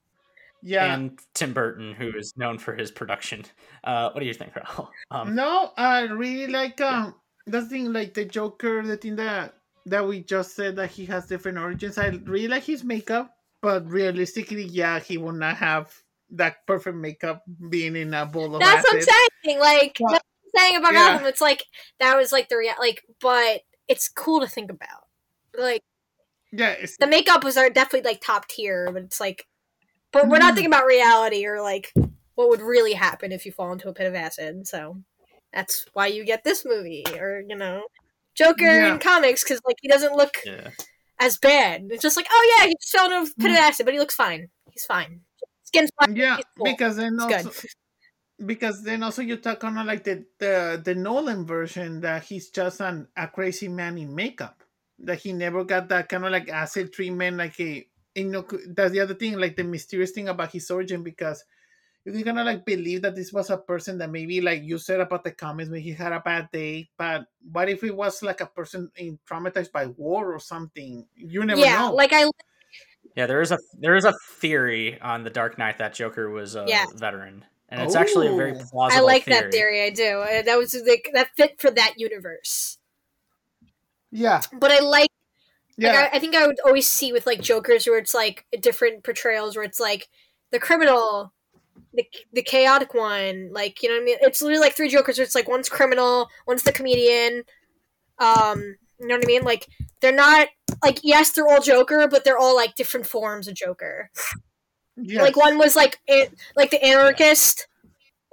B: Yeah.
A: and Tim Burton, who is known for his production. Uh, what do you think, Raul? Um,
B: no, I really like um the thing like the Joker, the thing that that we just said that he has different origins. I really like his makeup, but realistically, yeah, he will not have that perfect makeup being in a bowl of
C: That's what I'm saying. Like
B: Well,
C: that's what I'm saying about
B: yeah.
C: Gotham. It's like that was like the rea- like, but it's cool to think about. Like
B: Yeah, it's,
C: the makeup was are definitely like top tier, but it's like, but we're not
B: Mhm.
C: thinking about reality or like what would really happen if you fall into a pit of acid. So that's why you get this movie, or you know, Joker
B: Yeah.
C: in comics because like he doesn't look
A: yeah.
C: as bad. It's just like, oh yeah, he just fell into a pit of
B: Mhm.
C: acid, but he looks fine. He's fine. Fine.
B: yeah,
C: cool.
B: because then also because then also you talk on like the the the Nolan version that he's just an a crazy man in makeup that he never got that kind of like acid treatment like a you know that's the other thing like the mysterious thing about his origin because you can kind of like believe that this was a person that maybe like you said about the comments when he had a bad day but what if it was like a person in traumatized by war or something you never
C: yeah,
B: know
C: like I
A: Yeah, there is a there is a theory on the Dark Knight that Joker was a
C: Yeah.
A: veteran, and it's actually a very
B: Ooh.
A: plausible.
C: I like
A: theory.
C: that theory. I do. Uh, That was like that fit for that universe.
B: yeah
C: But I like.
B: yeah
C: Like, I, I think I would always see with like Jokers where it's like different portrayals where it's like the criminal, the the chaotic one. Like you know what I mean? It's literally like three Jokers where it's like one's criminal, one's the comedian. Um, you know what I mean? Like they're not like yes, they're all Joker, but they're all like different forms of Joker.
B: yes.
C: Like one was like it, like the anarchist,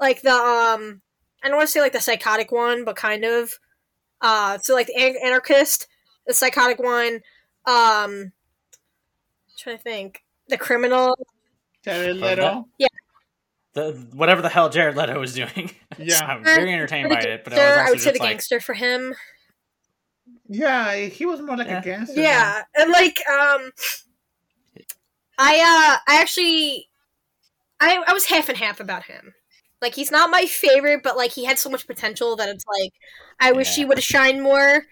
C: like the um I don't want to say like the psychotic one, but kind of. Uh, so like the an- anarchist, the psychotic one. Um, I'm trying to think, the criminal.
B: Jared
A: that-
B: Leto
A: The whatever the hell Jared Leto was doing.
B: Yeah.
A: I'm very entertained
C: the
A: by it, but
C: gangster,
A: I
C: I
A: was
C: would
A: also
C: say the
A: like,
C: gangster for him.
B: Yeah he was more like
A: Yeah.
B: a gangster
C: Yeah, and like um, I uh, I actually, I I was half and half about him. Like he's not my favorite, but like he had so much potential that it's like I wish he would have shined more.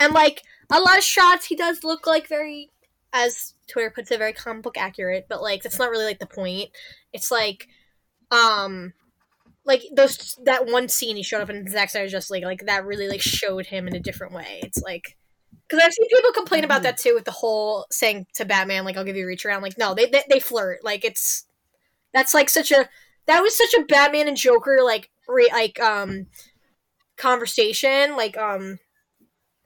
C: And like a lot of shots, he does look like very, as Twitter puts it, very comic book accurate. But like that's not really like the point. It's like, um, like those that one scene he showed up in Zack Snyder's Justice League, like that really like showed him in a different way. It's like because I've seen people complain about that too with the whole saying to Batman like I'll give you a reach around. Like no, they they, they flirt. Like it's that's like such a that was such a Batman and Joker like re, like um conversation like um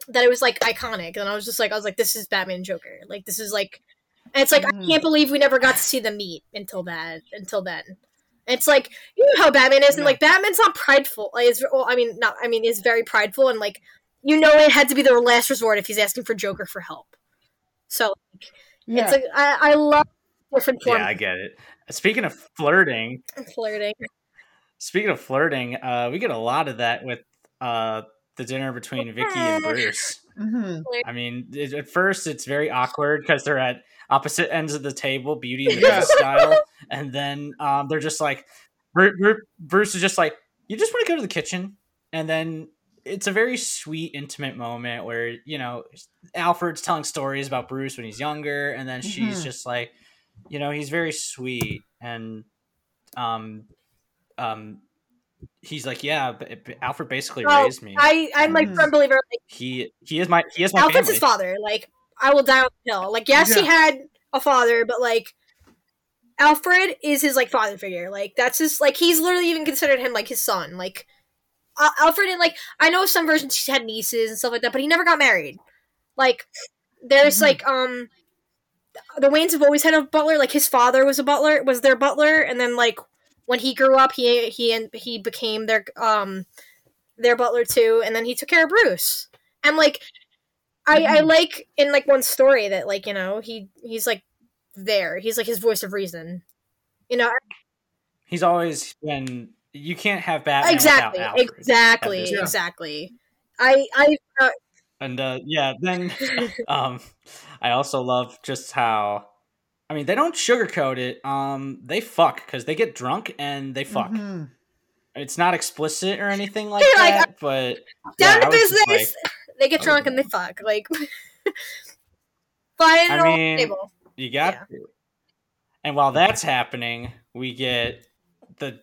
C: that it was like iconic and I was just like I was like this is Batman and Joker like this is like and it's like I
B: Mhm.
C: can't believe we never got to see them meet until that until then. And it's like you know how Batman is, and like Batman's not prideful. Like, is well, I mean, not I mean, is very prideful, and like you know, it had to be the last resort if he's asking for Joker for help. So
B: yeah.
C: it's like I, I love different forms
A: yeah, I get it. Speaking of flirting,
C: flirting.
A: speaking of flirting, uh, we get a lot of that with uh, the dinner between Vicky and Bruce.
B: Mhm.
A: I mean, it, at first it's very awkward because they're at opposite ends of the table, Beauty and the Beast style, and then um, they're just like, Bru- Bru- Bruce is just like, "You just want to go to the kitchen," and then it's a very sweet, intimate moment where you know Alfred's telling stories about Bruce when he's younger, and then she's
B: Mhm.
A: just like, you know, he's very sweet, and um, um. He's like, yeah, but but Alfred basically
C: Oh,
A: raised me.
C: I I'm like
B: Mhm.
C: firm believer. Like
A: he he is my he is my
C: Alfred's
A: family.
C: his father. Like I will die on the hill. Like yes, he had a father, but like Alfred is his like father figure. Like that's his like he's literally even considered him like his son. Like uh, Alfred and like I know some versions he had nieces and stuff like that, but he never got married. Like there's
B: Mhm.
C: like um the Waynes have always had a butler. Like his father was a butler, was their butler, and then like when he grew up, he he and he became their um their butler too, and then he took care of Bruce. And like I I
B: Mhm.
C: like in like one story that like you know he he's like there. He's like his voice of reason. You know
A: He's always been. You can't have Batman
C: exactly,
A: without Alfred.
C: exactly,
A: At
C: exactly. I I uh,
A: And uh, yeah, then um, I also love just how. I mean, they don't sugarcoat it. Um, they fuck because they get drunk and they fuck.
B: Mhm.
A: It's not explicit or anything like
C: They're like,
A: that, but
C: down
A: yeah,
C: to
A: I was just
C: business. They get drunk and they fuck. Like, flying
A: I
C: on
A: mean,
C: the table.
A: You got to. And while that's happening, we get the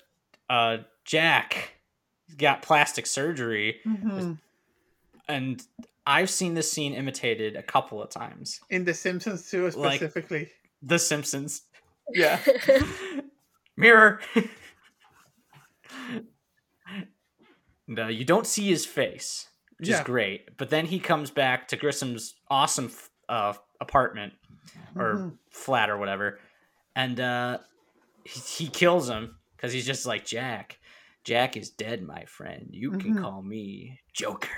A: uh Jack got plastic surgery
B: Mhm.
A: and I've seen this scene imitated a couple of times.
B: In The Simpsons too,
A: Like-
B: specifically.
A: The Simpsons.
B: yeah.
A: Mirror. and, uh, you don't see his face, which is great. But then he comes back to Grissom's awesome uh, apartment or
B: Mhm.
A: flat or whatever, and uh, he, he kills him because he's just like Jack. Jack is dead, my friend. You can
B: Mhm.
A: call me Joker.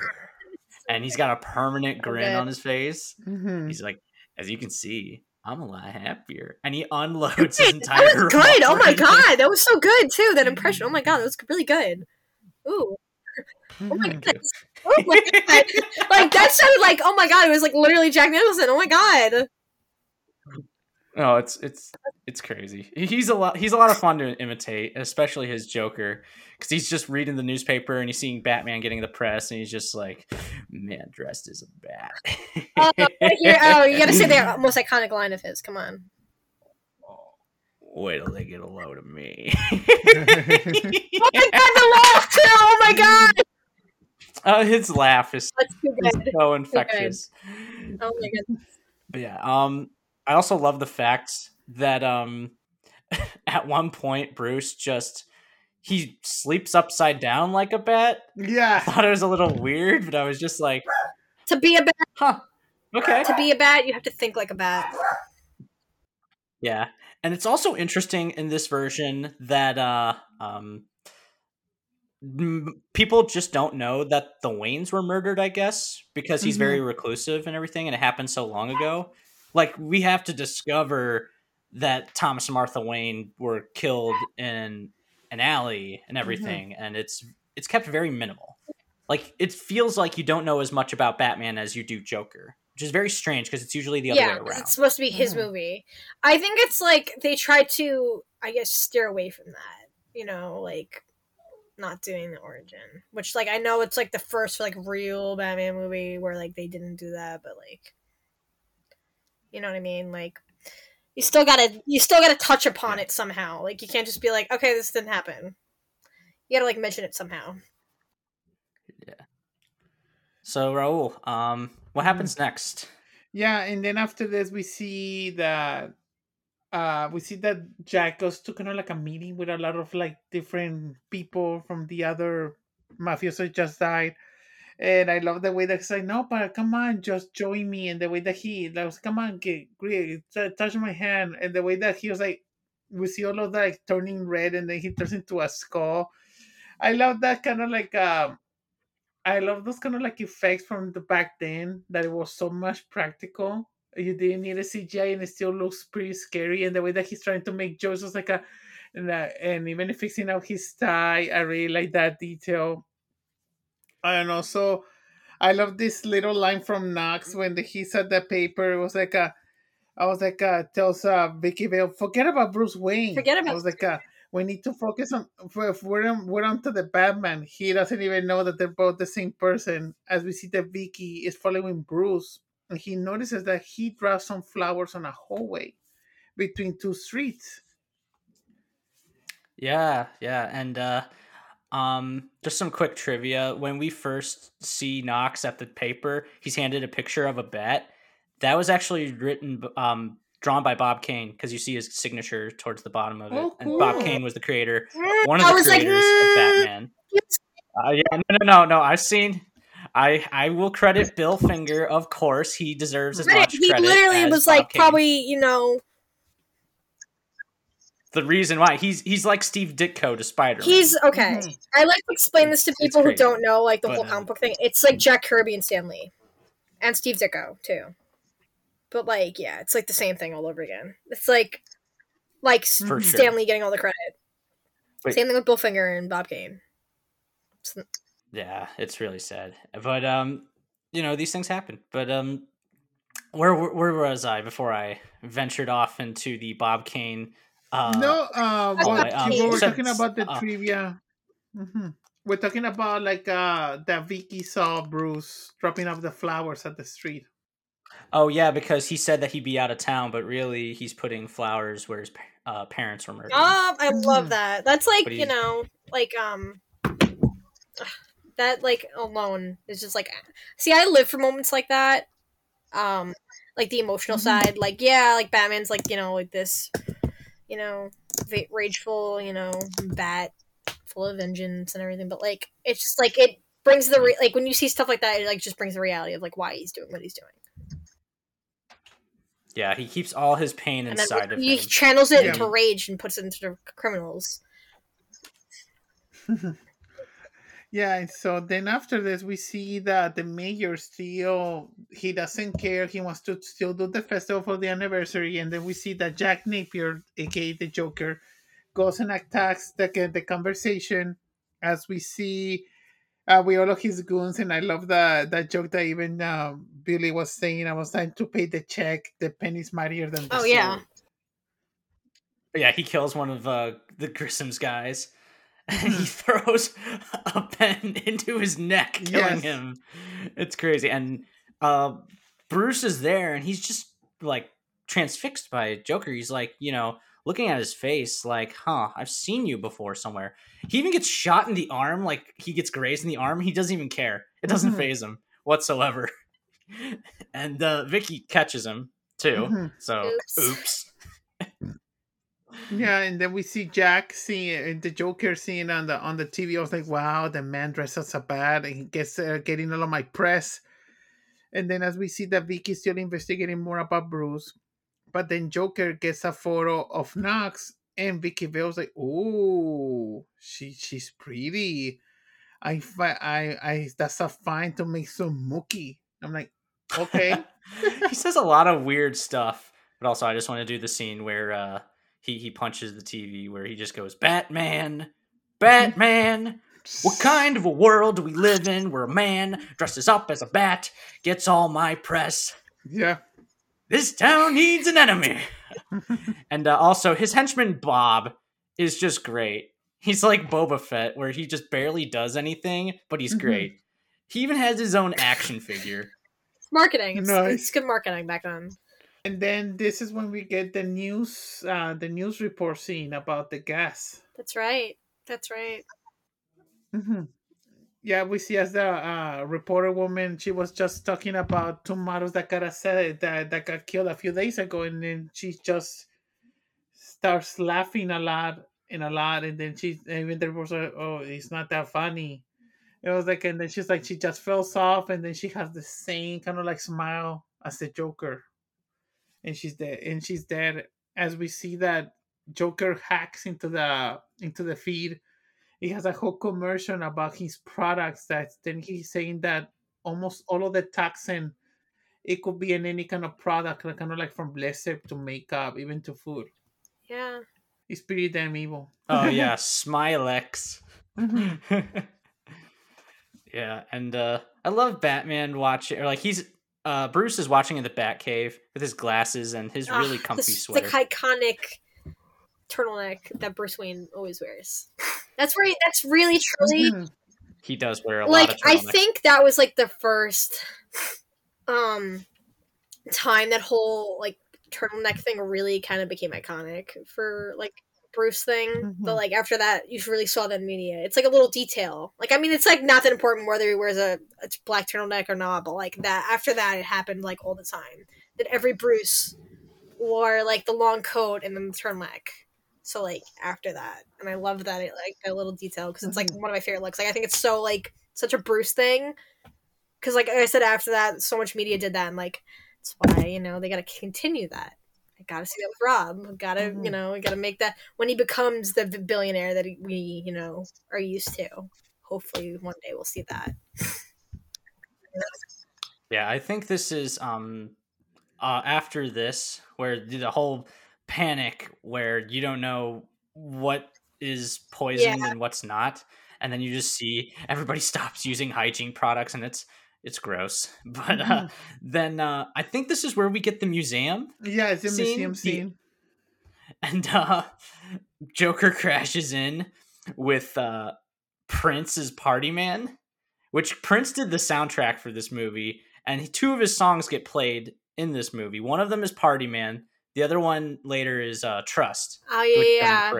A: And he's got a permanent grin
C: Okay.
A: on his face.
B: Mhm.
A: He's like, as you can see, I'm a lot happier. And he unloads his
C: that
A: entire.
C: was good. Oh my god, that was so good too. That impression. Oh my god, that was really good. Ooh, oh my
B: Mhm.
C: god. Oh my god. like that sounded like oh my god. It was like literally Jack Nicholson. Oh my god.
A: Oh, it's it's it's crazy. He's a lot. He's a lot of fun to imitate, especially his Joker, because he's just reading the newspaper and he's seeing Batman getting the press, and he's just like, "Man, dressed as a bat."
C: Oh, oh, you gotta say the most iconic line of his. Come on.
A: Wait till they get a load of me.
C: Oh my god, the laugh too. Oh my god.
A: Uh, his laugh is
C: too
A: is
C: good.
A: so infectious.
C: Oh my god.
A: But yeah, um, I also love the fact that um, at one point Bruce just he sleeps upside down like a bat. Yeah, I
B: yeah.
A: thought it was a little weird, but I was just like,
C: To be a bat,
A: huh, okay,
C: to be a bat, you have to think like a bat.
A: yeah. And it's also interesting in this version that uh, um, m- people just don't know that the Waynes were murdered. I guess because he's very reclusive and everything, and it happened so long ago. Like we have to discover that Thomas and Martha Wayne were killed in an alley and everything, and it's it's kept very minimal. Like it feels like you don't know as much about Batman as you do Joker, which is very strange because it's usually the other
C: yeah,
A: way
C: 'cause
A: around.
C: it's supposed to be his
B: Mhm.
C: movie. I think it's like they try to, I guess, steer away from that. You know, like not doing the origin, which like I know it's like the first like real Batman movie where like they didn't do that, but like, you know what I mean? Like, you still gotta you still gotta touch upon it somehow. Like, you can't just be like, okay, this didn't happen. You gotta like mention it somehow. Yeah.
A: So Raul, um, what happens next?
B: Yeah, and then after this, we see that uh we see that Jack goes to kind of like a meeting with a lot of like different people from the other mafioso just died. And I love the way that he's like, no, but come on, just join me. And the way that he, like, come on, get, great, touch my hand. And the way that he was like, we see all of that like turning red and then he turns into a skull. I love that kind of like, um, I love those kind of like effects from the back then that it was so much practical. You didn't need a CGI and it still looks pretty scary. And the way that he's trying to make jokes was like a, and, uh, and even fixing out his tie, I really like that detail. And also, I love this little line from Knox when the, he said that paper. It was like a, I was like, uh, tells uh, Vicky Vale, forget about Bruce Wayne.
C: Forget about.
B: I was like, uh, we need to focus on. If we're on, we're on to the Batman. He doesn't even know that they're both the same person. As we see that Vicky is following Bruce, and he notices that he drops some flowers on a hallway between two streets.
A: Yeah, yeah, and uh, um, just some quick trivia. When we first see Knox at the paper, he's handed a picture of a bat. That was actually written, um, drawn by Bob Kane because you see his signature towards the bottom of it.
B: Oh,
A: And Bob. Kane was the creator, one of the
C: was like,
A: creators
C: "Mm,
A: of Batman. Uh, yeah, no, no, no, no. I've seen. I I will credit Bill Finger, of course. He deserves as
C: But
A: much
C: he
A: credit.
C: literally
A: as
C: was
A: Bob
C: like
A: Kane.
C: probably you know
A: the reason why he's he's like Steve Ditko to Spider.
C: he's okay.
B: Mhm.
C: I like to explain this to people who don't know like the
A: But,
C: whole comic book thing. It's like Jack Kirby and Stan Lee, and Steve Ditko too. But like, yeah, it's like the same thing all over again. It's like like S-
A: For sure.
C: Stan Lee getting all the credit.
A: Wait.
C: Same thing with Bill Finger and Bob Kane. It's-
A: Yeah, it's really sad. But um, you know, these things happen. But um, where where, where was I before I ventured off into the Bob Kane? Uh,
B: no, uh,
C: Oh,
B: what,
C: um,
B: we were
C: so-
B: talking about the
A: uh,
B: trivia. hmm We're talking about like uh that Vicky saw Bruce dropping off the flowers at the street.
A: Oh yeah, because he said that he'd be out of town, but really he's putting flowers where his uh, parents were murdered.
C: Oh, I love
B: Mhm.
C: that. That's like you know, like um, that like alone is just like. See, I live for moments like that. Um, like the emotional
B: Mhm.
C: side. Like yeah, like Batman's like you know like this, you know, va- rageful, you know, bat full of vengeance and everything. But like it's just like it brings the re- like when you see stuff like that, it like just brings the reality of like why he's doing what he's doing.
A: Yeah, he keeps all his pain
C: And then
A: inside of him.
C: he channels it
B: Yeah.
C: into rage and puts it into the criminals.
B: Yeah, and so then after this, we see that the mayor still he doesn't care. He wants to still do the festival for the anniversary, and then we see that Jack Napier, aka the Joker, goes and attacks the the conversation. As we see, uh, we all of his goons, and I love the that joke that even um, Billy was saying. I was trying to pay the check. The penny's mightier than the
C: Oh, yeah.
B: sword."
A: Yeah, he kills one of uh, the Grissom's guys. And he throws a pen into his neck, killing
B: Yes.
A: him. It's crazy. And uh, Bruce is there, and he's just like transfixed by Joker. He's like, you know, looking at his face, like, huh, I've seen you before somewhere. He even gets shot in the arm, like he gets grazed in the arm. He doesn't even care. It doesn't
B: Mhm.
A: phase him whatsoever. and uh, Vicky catches him too.
B: Mhm.
A: So,
C: Oops.
A: oops.
B: Yeah, and then we see Jack seeing the Joker seeing on the on the TV. I was like, wow, the man dressed as a bat, and he gets uh, getting all of my press. And then as we see that Vicky's still investigating more about Bruce, but then Joker gets a photo of Knox, and Vicky Vale's like, oh, she she's pretty. I I I that's a fine to make some mookie. I'm like, okay.
A: he says a lot of weird stuff, but also I just want to do the scene where uh, he he punches the TV, where he just goes, "Batman, Batman, what kind of a world do we live in where a man dresses up as a bat gets all my press?
B: Yeah.
A: This town needs an enemy." and uh, also, his henchman Bob is just great. He's like Boba Fett, where he just barely does anything, but he's
B: Mhm.
A: great. He even has his own action figure.
C: Marketing. It's,
B: Nice.
C: it's good marketing back then.
B: And then this is when we get the news, uh, the news report scene about the gas.
C: That's right. That's right.
B: hmm Yeah, we see as the uh, reporter woman, she was just talking about two models that got said that that got killed a few days ago, and then she just starts laughing a lot and a lot, and then she even the reporter, said, oh, it's not that funny. It was like, and then she's like, she just falls off, and then she has the same kind of like smile as the Joker, and she's dead, and she's dead. As we see that Joker hacks into the into the feed he has a whole commercial about his products that then he's saying that almost all of the toxin it could be in any kind of product like kind of like from blessed to makeup even to food
C: Yeah.
B: it's pretty damn evil
A: Oh yeah, Smilex.
B: Mhm.
A: yeah, and uh I love Batman watching or like he's uh Bruce is watching in the Batcave with his glasses and his really comfy
C: the,
A: sweater.
C: The iconic turtleneck that Bruce Wayne always wears. That's right. That's really truly
B: Mhm.
A: he does wear a lot
C: like
A: of
C: I think that was like the first um time that whole like turtleneck thing really kind of became iconic for like Bruce thing. But
B: Mhm.
C: like after that, you really saw that in media. It's like a little detail. Like I mean, it's like not that important whether he wears a, a black turtleneck or not. But like that after that, it happened like all the time. That every Bruce wore like the long coat and then the turtleneck. So like after that, and I love that it, like that little detail because it's like one of my favorite looks. Like I think it's so like such a Bruce thing. Because like I said, after that, so much media did that, and like that's why you know they got to continue that. I gotta see that with Rob. Gotta you
B: Mhm.
C: know, gotta make that when he becomes the billionaire that we you know are used to. Hopefully, one day we'll see that.
A: Yeah, I think this is um uh after this where the whole panic where you don't know what is poison and what's not and then you just see everybody stops using hygiene products and it's it's gross. But uh then uh I think this is where we get the museum
B: yeah it's a
A: Scene,
B: museum
A: the-
B: scene
A: and uh Joker crashes in with uh Prince's Party Man, which Prince did the soundtrack for this movie, and two of his songs get played in this movie. One of them is Party Man. The other one later is uh, Trust.
C: Oh
A: which doesn't
C: yeah.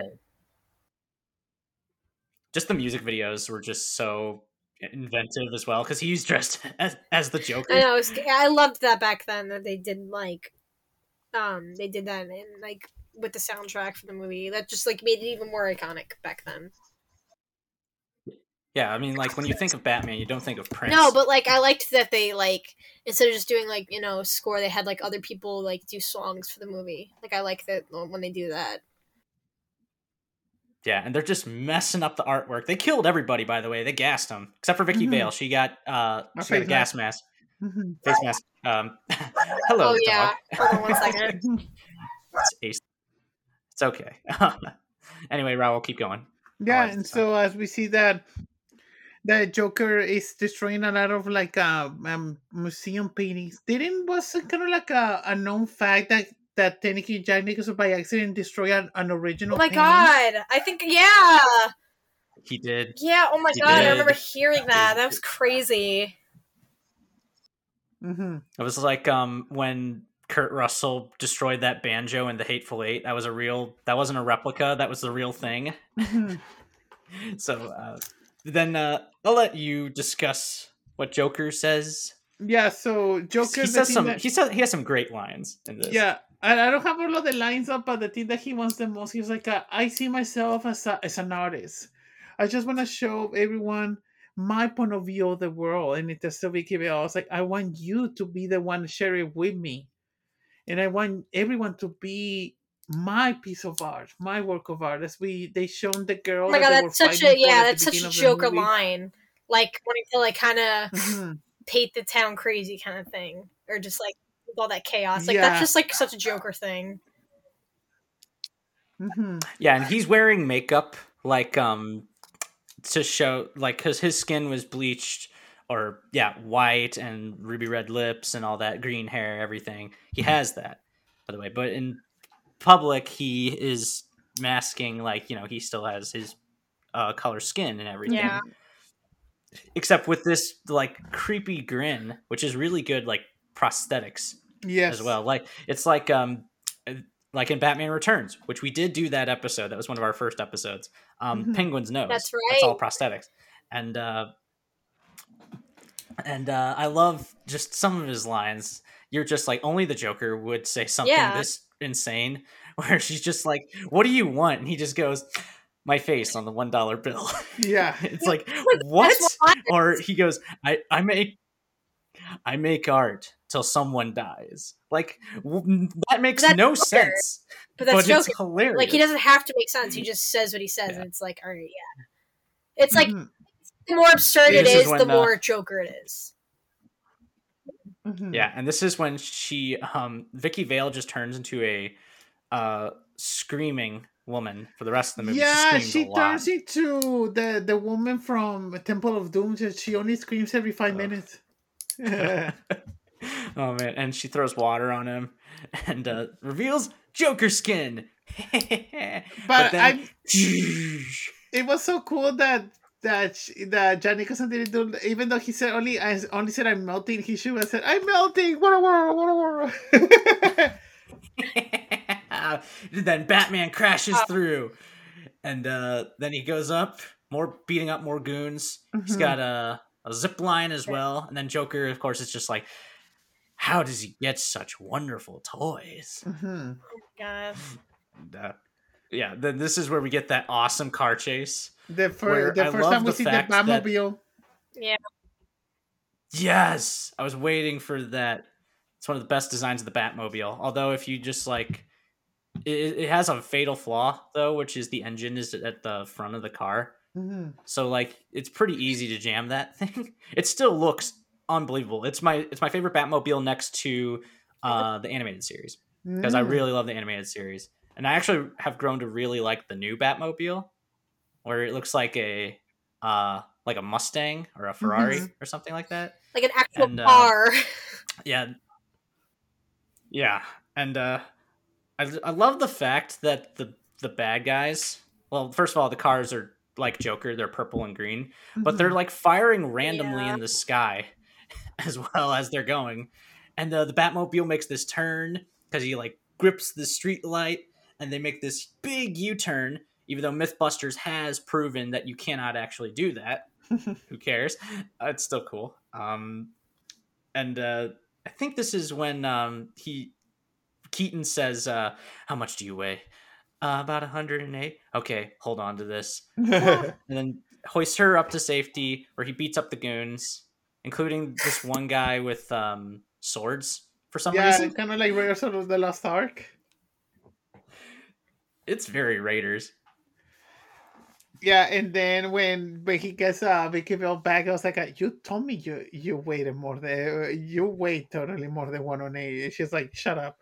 A: Just the music videos were just so inventive as well because he's dressed as, as the Joker.
C: I know. It's, I loved that back then that they did like, um, they did that in like with the soundtrack for the movie. That just like made it even more iconic back then.
A: Yeah, I mean, like when you think of Batman, you don't think of Prince.
C: No, but like I liked that they like instead of just doing like you know score, they had like other people like do songs for the movie. Like I like that when they do that.
A: Yeah, and they're just messing up the artwork. They killed everybody, by the way. They gassed them, except for Vicky
B: Mhm.
A: Vale. She got uh,
B: A
A: she got a gas mask,
B: Mhm.
A: face mask. Um, hello,
C: oh yeah.
A: dog.
C: Hold on one second.
A: It's, it's okay. anyway, Raul, keep going.
B: Yeah, and
A: this
B: so as we see that that Joker is destroying a lot of like uh, um, museum paintings. Didn't was kind of like a, a known fact that that technically Jack Nicholson by accident destroyed an, an original.
C: Oh my
B: painting?
C: god! I think yeah,
A: He did.
C: yeah. Oh my
A: He
C: god! I remember hearing that. That was crazy.
B: Mm-hmm.
A: It was like um when Kurt Russell destroyed that banjo in the Hateful Eight. That was a real. That wasn't a replica. That was the real thing.
B: Mhm.
A: So uh, then uh, I'll let you discuss what Joker says.
B: Yeah, so Joker.
A: he
B: the
A: says some.
B: that-
A: He says he has some great lines in this.
B: Yeah, I, I don't have all of the lines up, but the thing that he wants the most, he's like, uh, I see myself as a, as an artist. I just want to show everyone my point of view of the world, and it's still Vicky. I was like, I want you to be the one to share it with me, and I want everyone to be my piece of art, my work of art. As we they shown the girl.
C: Oh my god,
B: were
C: that's such a yeah, that's such a Joker line. Like wanting to like kind of
B: Mhm.
C: paint the town crazy kind of thing, or just like all that chaos. Like
B: Yeah.
C: that's just like such a Joker thing.
B: Mhm.
A: Yeah, and he's wearing makeup like um to show like because his skin was bleached or yeah white and ruby red lips and all that green hair everything he has that by the way but in public he is masking like you know he still has his uh color skin and everything
C: Yeah.
A: except with this like creepy grin which is really good like prosthetics
B: Yes.
A: as well. Like it's like um like in Batman Returns, which we did do that episode. That was one of our first episodes. Um
B: Mhm.
A: Penguin's nose.
C: That's right.
A: That's all
C: right.
A: prosthetics. And uh and uh I love just some of his lines. You're just like only the Joker would say something
C: Yeah.
A: this insane where she's just like, "What do you want?" and he just goes, "My face on the $1 bill."
B: Yeah.
A: it's like,
C: Like,
A: "What?"
C: that's what
A: or he goes, "I I make I make art till someone dies." Like w- that makes
C: That's
A: no
C: Joker.
A: sense,
C: But that's Joker.
A: it's hilarious.
C: Like he doesn't have to make sense. He just says what he says,
A: Yeah.
C: and it's like, all right, yeah. It's like
B: Mhm.
C: the more absurd it
A: This is
C: is,
A: when,
C: the
A: uh,
C: more Joker it is.
B: Mhm.
A: Yeah, and this is when she, um, Vicky Vale, just turns into a uh, screaming woman for the rest of the movie.
B: Yeah,
A: she, screams
B: she
A: a
B: turns into the the woman from Temple of Doom. Just she only screams every five
A: Ugh.
B: minutes.
A: oh man, and she throws water on him and uh, reveals Joker skin.
B: But
A: then,
B: I, it was so cool that that sh- that Jack Nicholson didn't do. Even though he said only I only said I'm melting, he should have said I'm melting. What a world! What a world!
A: then Batman crashes
C: Oh.
A: through, and uh, then he goes up, more beating up more goons. He's
B: Mhm.
A: got a, a zip line as well, and then Joker, of course, is just like, how does he get such wonderful toys?
B: Mhm.
C: God.
A: And, uh, yeah, then this is where we get that awesome car chase.
B: The, fir- the first time we
A: the
B: see the
A: fact that-
B: Batmobile.
C: Yeah.
A: Yes, I was waiting for that. It's one of the best designs of the Batmobile. Although, if you just like, it, it has a fatal flaw though, which is the engine is at the front of the car.
B: Mhm.
A: So like, it's pretty easy to jam that thing. It still looks unbelievable. It's my it's my favorite Batmobile next to uh, the animated series because I
B: Mm.
A: really love the animated series, and I actually have grown to really like the new Batmobile, where it looks like a uh, like a Mustang or a Ferrari
B: Mhm.
A: or something like that.
C: Like an actual
A: And, uh,
C: car.
A: Yeah. Yeah. And uh I I love the fact that the the bad guys, well, first of all, the cars are like Joker. They're purple and green, but they're like firing randomly
C: Yeah.
A: in the sky as well as they're going. And uh, the Batmobile makes this turn because he like grips the street light, and they make this big U turn. Even though MythBusters has proven that you cannot actually do that, who cares? Uh, it's still cool. Um, and uh, I think this is when um, he Keaton says, uh, "How much do you weigh?" Uh, about 108. Okay, hold on to this, and then hoists her up to safety, where he beats up the goons, including this one guy with um, swords for some
B: yeah,
A: reason.
B: kind of like Raiders of the Lost Ark.
A: It's very Raiders.
B: Yeah, and then when when he gets uh Vicky Vale back, I was like, uh, "You told me you you waited more than you weigh totally more than one on eight." She's like, "Shut up."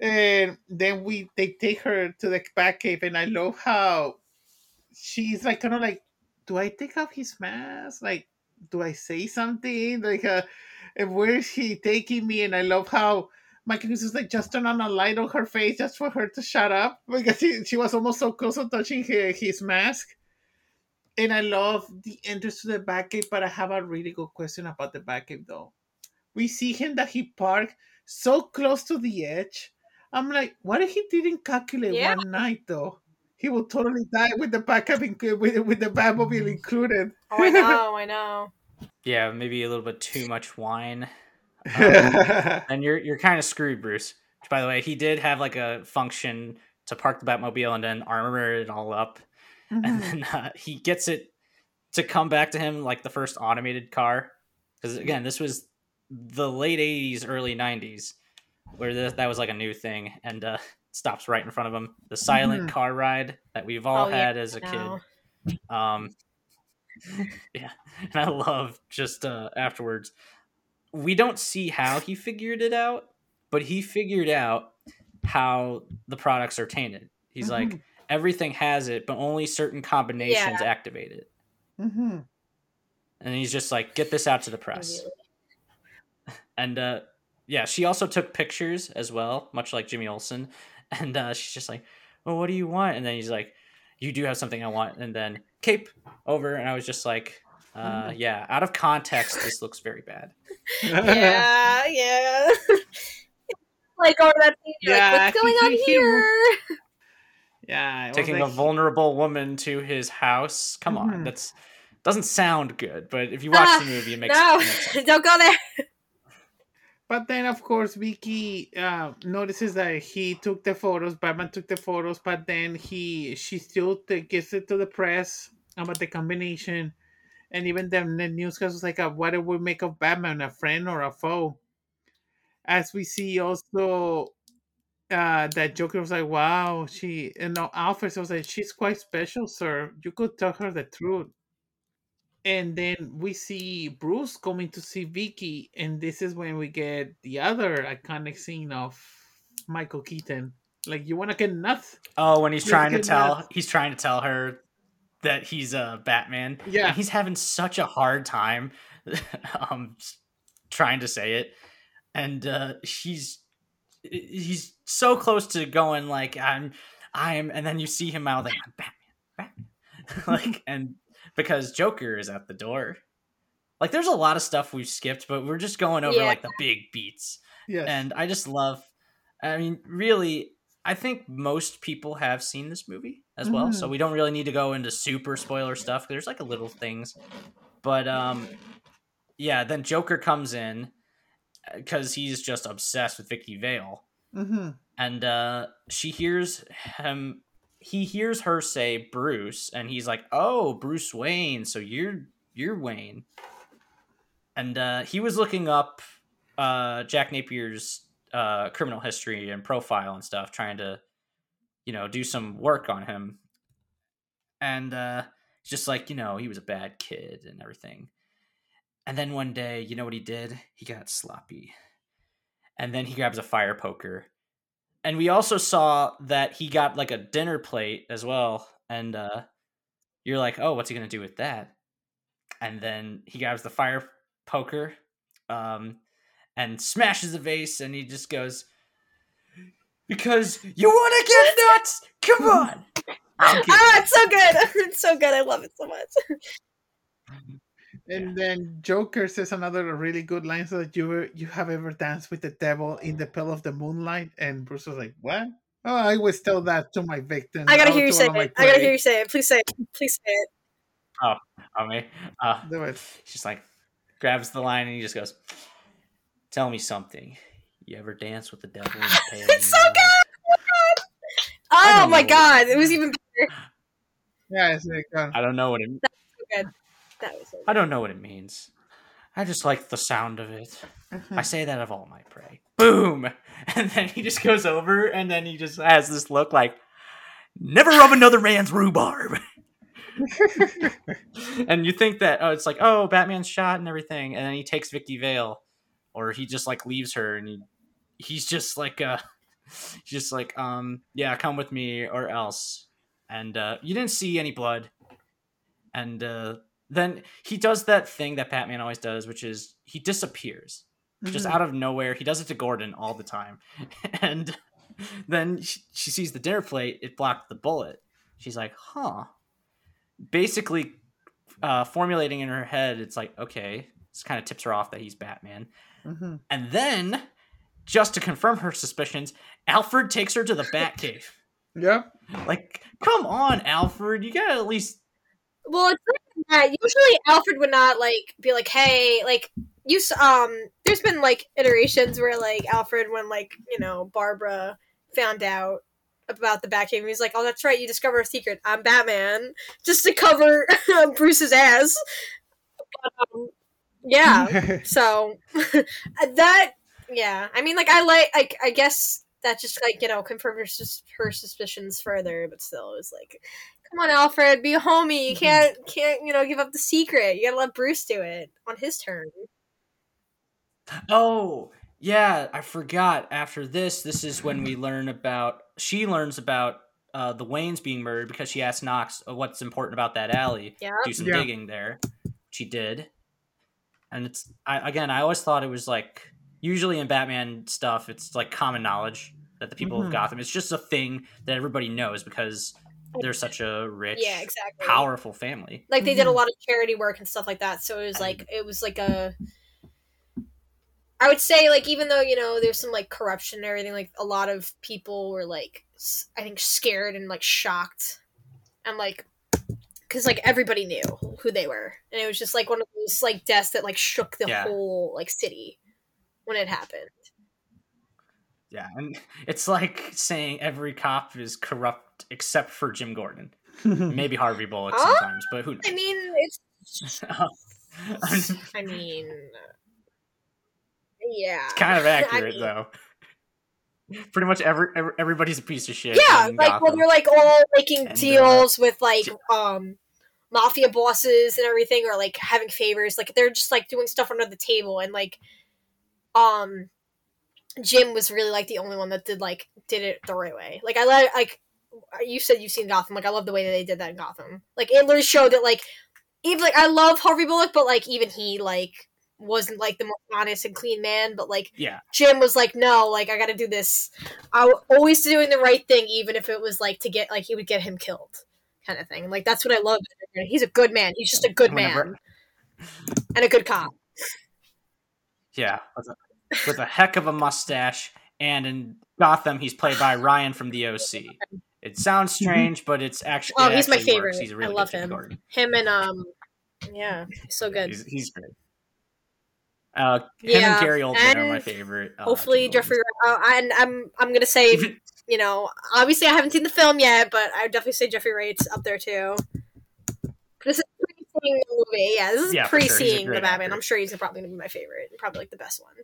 B: And then we they take her to the Batcave, and I love how she's like kind of like, "Do I take off his mask? Like, do I say something? Like, uh, and where is he taking me?" And I love how. Keaton is like just turn on a light on her face just for her to shut up because she, she was almost so close to touching his, his mask and I love the entrance to the Batcave, but I have a really good question about the Batcave though. We see him that he parked so close to the edge. I'm like, what if he didn't calculate
C: Yeah.
B: one night though? He will totally die with the Batcave included, with, with the Batmobile included.
C: Oh, I know, I know.
A: Yeah, maybe a little bit too much wine. Um, and you're you're kind of screwed, Bruce. Which, by the way, he did have like a function to park the Batmobile and then armor it all up,
B: Mm-hmm.
A: and then uh, he gets it to come back to him like the first automated car. Because again, this was the late '80s, early '90s, where this, that was like a new thing, and uh, stops right in front of him. The silent
B: Mhm.
A: car ride that we've all
C: Oh, yeah,
A: had as a kid. Um, yeah, and I love just uh, afterwards. We don't see how he figured it out, but he figured out how the products are tainted. He's like,
B: Mhm.
A: everything has it, but only certain combinations activate it.
B: hmm
A: And he's just like, get this out to the press. And uh, yeah, she also took pictures as well, much like Jimmy Olsen. And uh, she's just like, well, what do you want? And then he's like, you do have something I want. And then cape over. And I was just like, uh, yeah, out of context, this looks very bad.
C: Yeah, yeah. like over that scene, you're
B: Yeah,
C: like, what's going on
B: he- he-
C: here?
B: yeah.
A: Taking
B: like-
A: a vulnerable woman to his house. Come on,
B: Mhm.
A: that's doesn't sound good. But if you watch
C: Ah,
A: the movie, it makes,
C: no,
A: it makes sense.
C: don't go there.
B: But then, of course, Vicky uh, notices that he took the photos. Batman took the photos, but then he she still t- gives it to the press about the combination, and even the, the newscast was like, uh, "What do we make of Batman? A friend or a foe?" As we see also uh, that Joker was like, "Wow, she," you know, Alfred was like, "She's quite special, sir. You could tell her the truth." And then we see Bruce coming to see Vicky, and this is when we get the other iconic scene of Michael Keaton. Like, you want to get nuts?
A: Oh, when he's
B: Let's
A: trying to tell,
B: nuts.
A: he's trying to tell her that he's a Batman.
B: Yeah.
A: and he's having such a hard time, um, trying to say it, and uh, he's he's so close to going like I'm, I'm, and then you see him mouthing I'm Batman, Batman, like, and because Joker is at the door. Like, there's a lot of stuff we've skipped, but we're just going over
C: Yeah.
A: like the big beats
B: Yes.
A: and I just love. I mean, really, I think most people have seen this movie as well, so
B: Mhm.
A: we don't really need to go into super spoiler stuff. There's like a little things, but um, yeah. Then Joker comes in because he's just obsessed with Vicky Vale,
B: hmm
A: and uh, she hears him. He hears her say Bruce, and he's like, "Oh, Bruce Wayne. So you're you're Wayne." And uh, he was looking up uh, Jack Napier's uh, criminal history and profile and stuff, trying to, you know, do some work on him. And uh, just like, you know, he was a bad kid and everything. And then one day, you know what he did? He got sloppy. And then he grabs a fire poker. And we also saw that he got like a dinner plate as well. And uh, you're like, oh, what's he going to do with that? And then he grabs the fire poker um, and smashes the vase. And he just goes, because you want to get nuts? Come on.
C: Ah, it's so good. It's so good. I love it so much.
B: And then Joker says another really good line so that you you have ever danced with the devil in the pale of the moonlight, and Bruce was like, "What? Oh, I always tell that to my victims.
C: I gotta
B: oh,
C: hear you say
B: all of my
C: it. I gotta hear you say it. Please say it. Please say it.
A: I mean, uh,
B: Do it.
A: she's like, grabs the line and he just goes, "Tell me something. You ever dance with the devil in the pale?"
C: It's so
A: moonlight?"
C: good. Oh my god. Oh my god. It was even better.
B: Yeah, it's like, uh,
A: I don't know what it.
C: So good. That was
A: I don't know what it means. I just like the sound of it.
B: uh-huh.
A: I say that of all my prey. Boom! And then he just goes over and then he just has this look like, never rub another man's rhubarb. and you think that, oh, it's like, oh, Batman's shot and everything. And then he takes Vicky Vale or he just like leaves her and he, he's just like, uh, just like, um, yeah, come with me or else. And uh, you didn't see any blood. And uh, then he does that thing that Batman always does, which is he disappears just
B: Mhm.
A: out of nowhere. He does it to Gordon all the time. And then she, she sees the dinner plate, it blocked the bullet. She's like, huh. Basically, uh, formulating in her head, it's like, okay, this kind of tips her off that he's Batman.
B: Mhm.
A: And then, just to confirm her suspicions, Alfred takes her to the Batcave.
B: yeah.
A: like, come on, Alfred, you gotta at least.
C: Well, it's like that. Usually, Alfred would not like be like, "Hey, like you." Um, there's been like iterations where like Alfred, when like you know Barbara found out about the Batcave, he's like, "Oh, that's right, you discover a secret. I'm Batman," just to cover Bruce's ass. But, um, yeah. So that, yeah. I mean, like I like, I, I guess that just like you know confirmed her, sus- her suspicions further, but still, it was like, come on, Alfred, be a homie. You can't, can't you know, give up the secret. You gotta let Bruce do it on his turn.
A: Oh, yeah, I forgot. After this, this is when we learn about. She learns about uh, the Waynes being murdered because she asked Knox uh, what's important about that alley.
C: Yeah.
A: Do some
B: Yeah.
A: digging there. She did. And it's I, again, I always thought it was like usually in Batman stuff, it's like common knowledge that the people
B: Mhm.
A: of Gotham. It's just a thing that everybody knows because they're such a rich,
C: Yeah, exactly.
A: powerful family.
C: Like they did a
B: Mhm.
C: lot of charity work and stuff like that. So it was like it was like a. I would say like even though you know there's some like corruption and everything, like a lot of people were like I think scared and like shocked, and like because like everybody knew who they were, and it was just like one of those like deaths that like shook the
A: Yeah.
C: whole like city when it happened.
A: Yeah, and it's like saying every cop is corrupt except for Jim Gordon. Maybe Harvey Bullock
C: Huh?
A: sometimes, but who knows?
C: I mean, it's.
A: it's
C: I mean, yeah.
A: It's kind of
C: I
A: accurate
C: mean-
A: though. Pretty much every, every everybody's a piece of shit.
C: Yeah,
A: in
C: like when
A: Gotham.
C: they're like all making
A: And, uh,
C: deals with like um mafia bosses and everything, or like having favors. Like they're just like doing stuff under the table, and like um Jim was really like the only one that did like did it the right way. Like I like like you said you've seen Gotham. Like I love the way that they did that in Gotham. Like it literally showed that like even like I love Harvey Bullock, but like even he like wasn't like the most honest and clean man. But like
A: yeah,
C: Jim was like, no, like I got to do this. I w- always doing the right thing, even if it was like to get like he would get him killed, kind of thing. Like that's what I love. He's a good man. He's just a good
A: Whenever-
C: man and a good cop.
A: yeah, with a, with a heck of a mustache, and in Gotham, he's played by Ryan from the OC. It sounds strange, but it's actually
C: Oh,
A: it
C: he's my favorite.
A: works. He's a
C: I
A: really
C: love him.
A: Gordon.
C: Him and um, yeah, he's so good.
A: He's, he's great. Uh, him
C: Yeah,
A: and Gary Oldman are my favorite. Uh,
C: Hopefully, Jeffrey. Uh, and I'm I'm gonna say, you know, obviously I haven't seen the film yet, but I would definitely say Jeffrey Wright's up there too. This is pre-seeing the movie. Yeah, this is
A: Yeah, for sure.
C: Pre-seeing the Batman.
A: actor.
C: I'm sure he's probably gonna be my favorite, probably like the best one.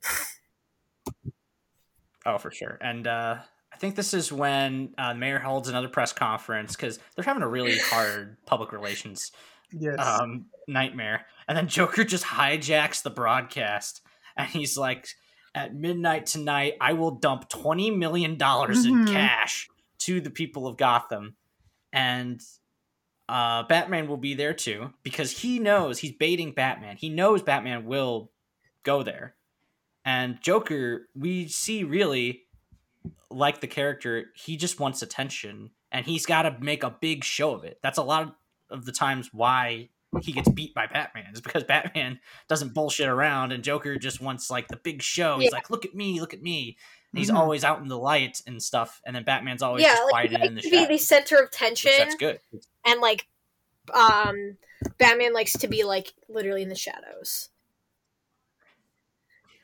A: Oh, for sure. And uh, I think this is when uh, the mayor holds another press conference because they're having a really hard public relations
B: yes.
A: um, nightmare. And then Joker just hijacks the broadcast, and he's like, "At midnight tonight, I will dump twenty million dollars in cash to the people of Gotham." And uh, Batman will be there too because he knows he's baiting Batman. He knows Batman will go there. And Joker, we see really like the character, he just wants attention and he's got to make a big show of it. That's a lot of the times why he gets beat by Batman is because Batman doesn't bullshit around and Joker just wants like the big show. He's like, look at me, look at me. And he's
B: Mhm.
A: always out in the light and stuff, and then Batman's always
C: yeah,
A: just
C: like,
A: quiet in the
C: to be the center of tension,
A: That's good.
C: and like, um, Batman likes to be like literally in the shadows.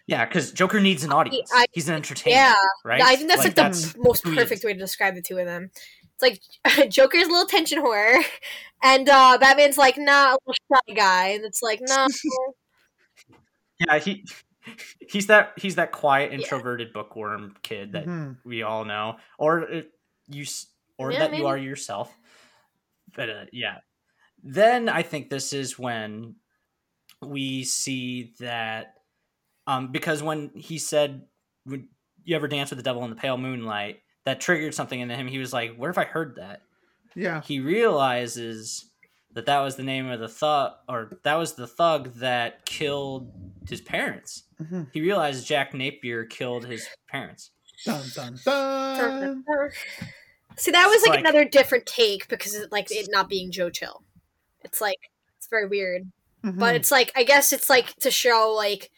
A: Yeah, because Joker needs an audience.
C: I-
A: he's an entertainer,
C: Yeah,
A: right?
C: I think that's like,
A: that's
C: the most perfect way to describe the two of them. It's like Joker's a little tension whore, and uh, Batman's like, nah, a little shy guy, and it's like, no,
A: Yeah, he he's that he's that quiet
C: Yeah.
A: introverted bookworm kid that
B: Mhm.
A: we all know, or uh, you or
C: Yeah,
A: that
C: maybe.
A: you are yourself. But uh, yeah, then I think this is when we see that um because when he said would you ever dance with the devil in the pale moonlight that triggered something in him he was like where have i heard that
B: Yeah.
A: he realizes that that was the name of the thug or that was the thug that killed his parents
B: Mhm.
A: he realized jack napier killed his parents
B: Dun dun dun.
C: See, that was like,
A: like-
C: another different take because it, like it not being Joe Chill. It's like it's very weird,
B: Mhm.
C: but it's like I guess it's like to show like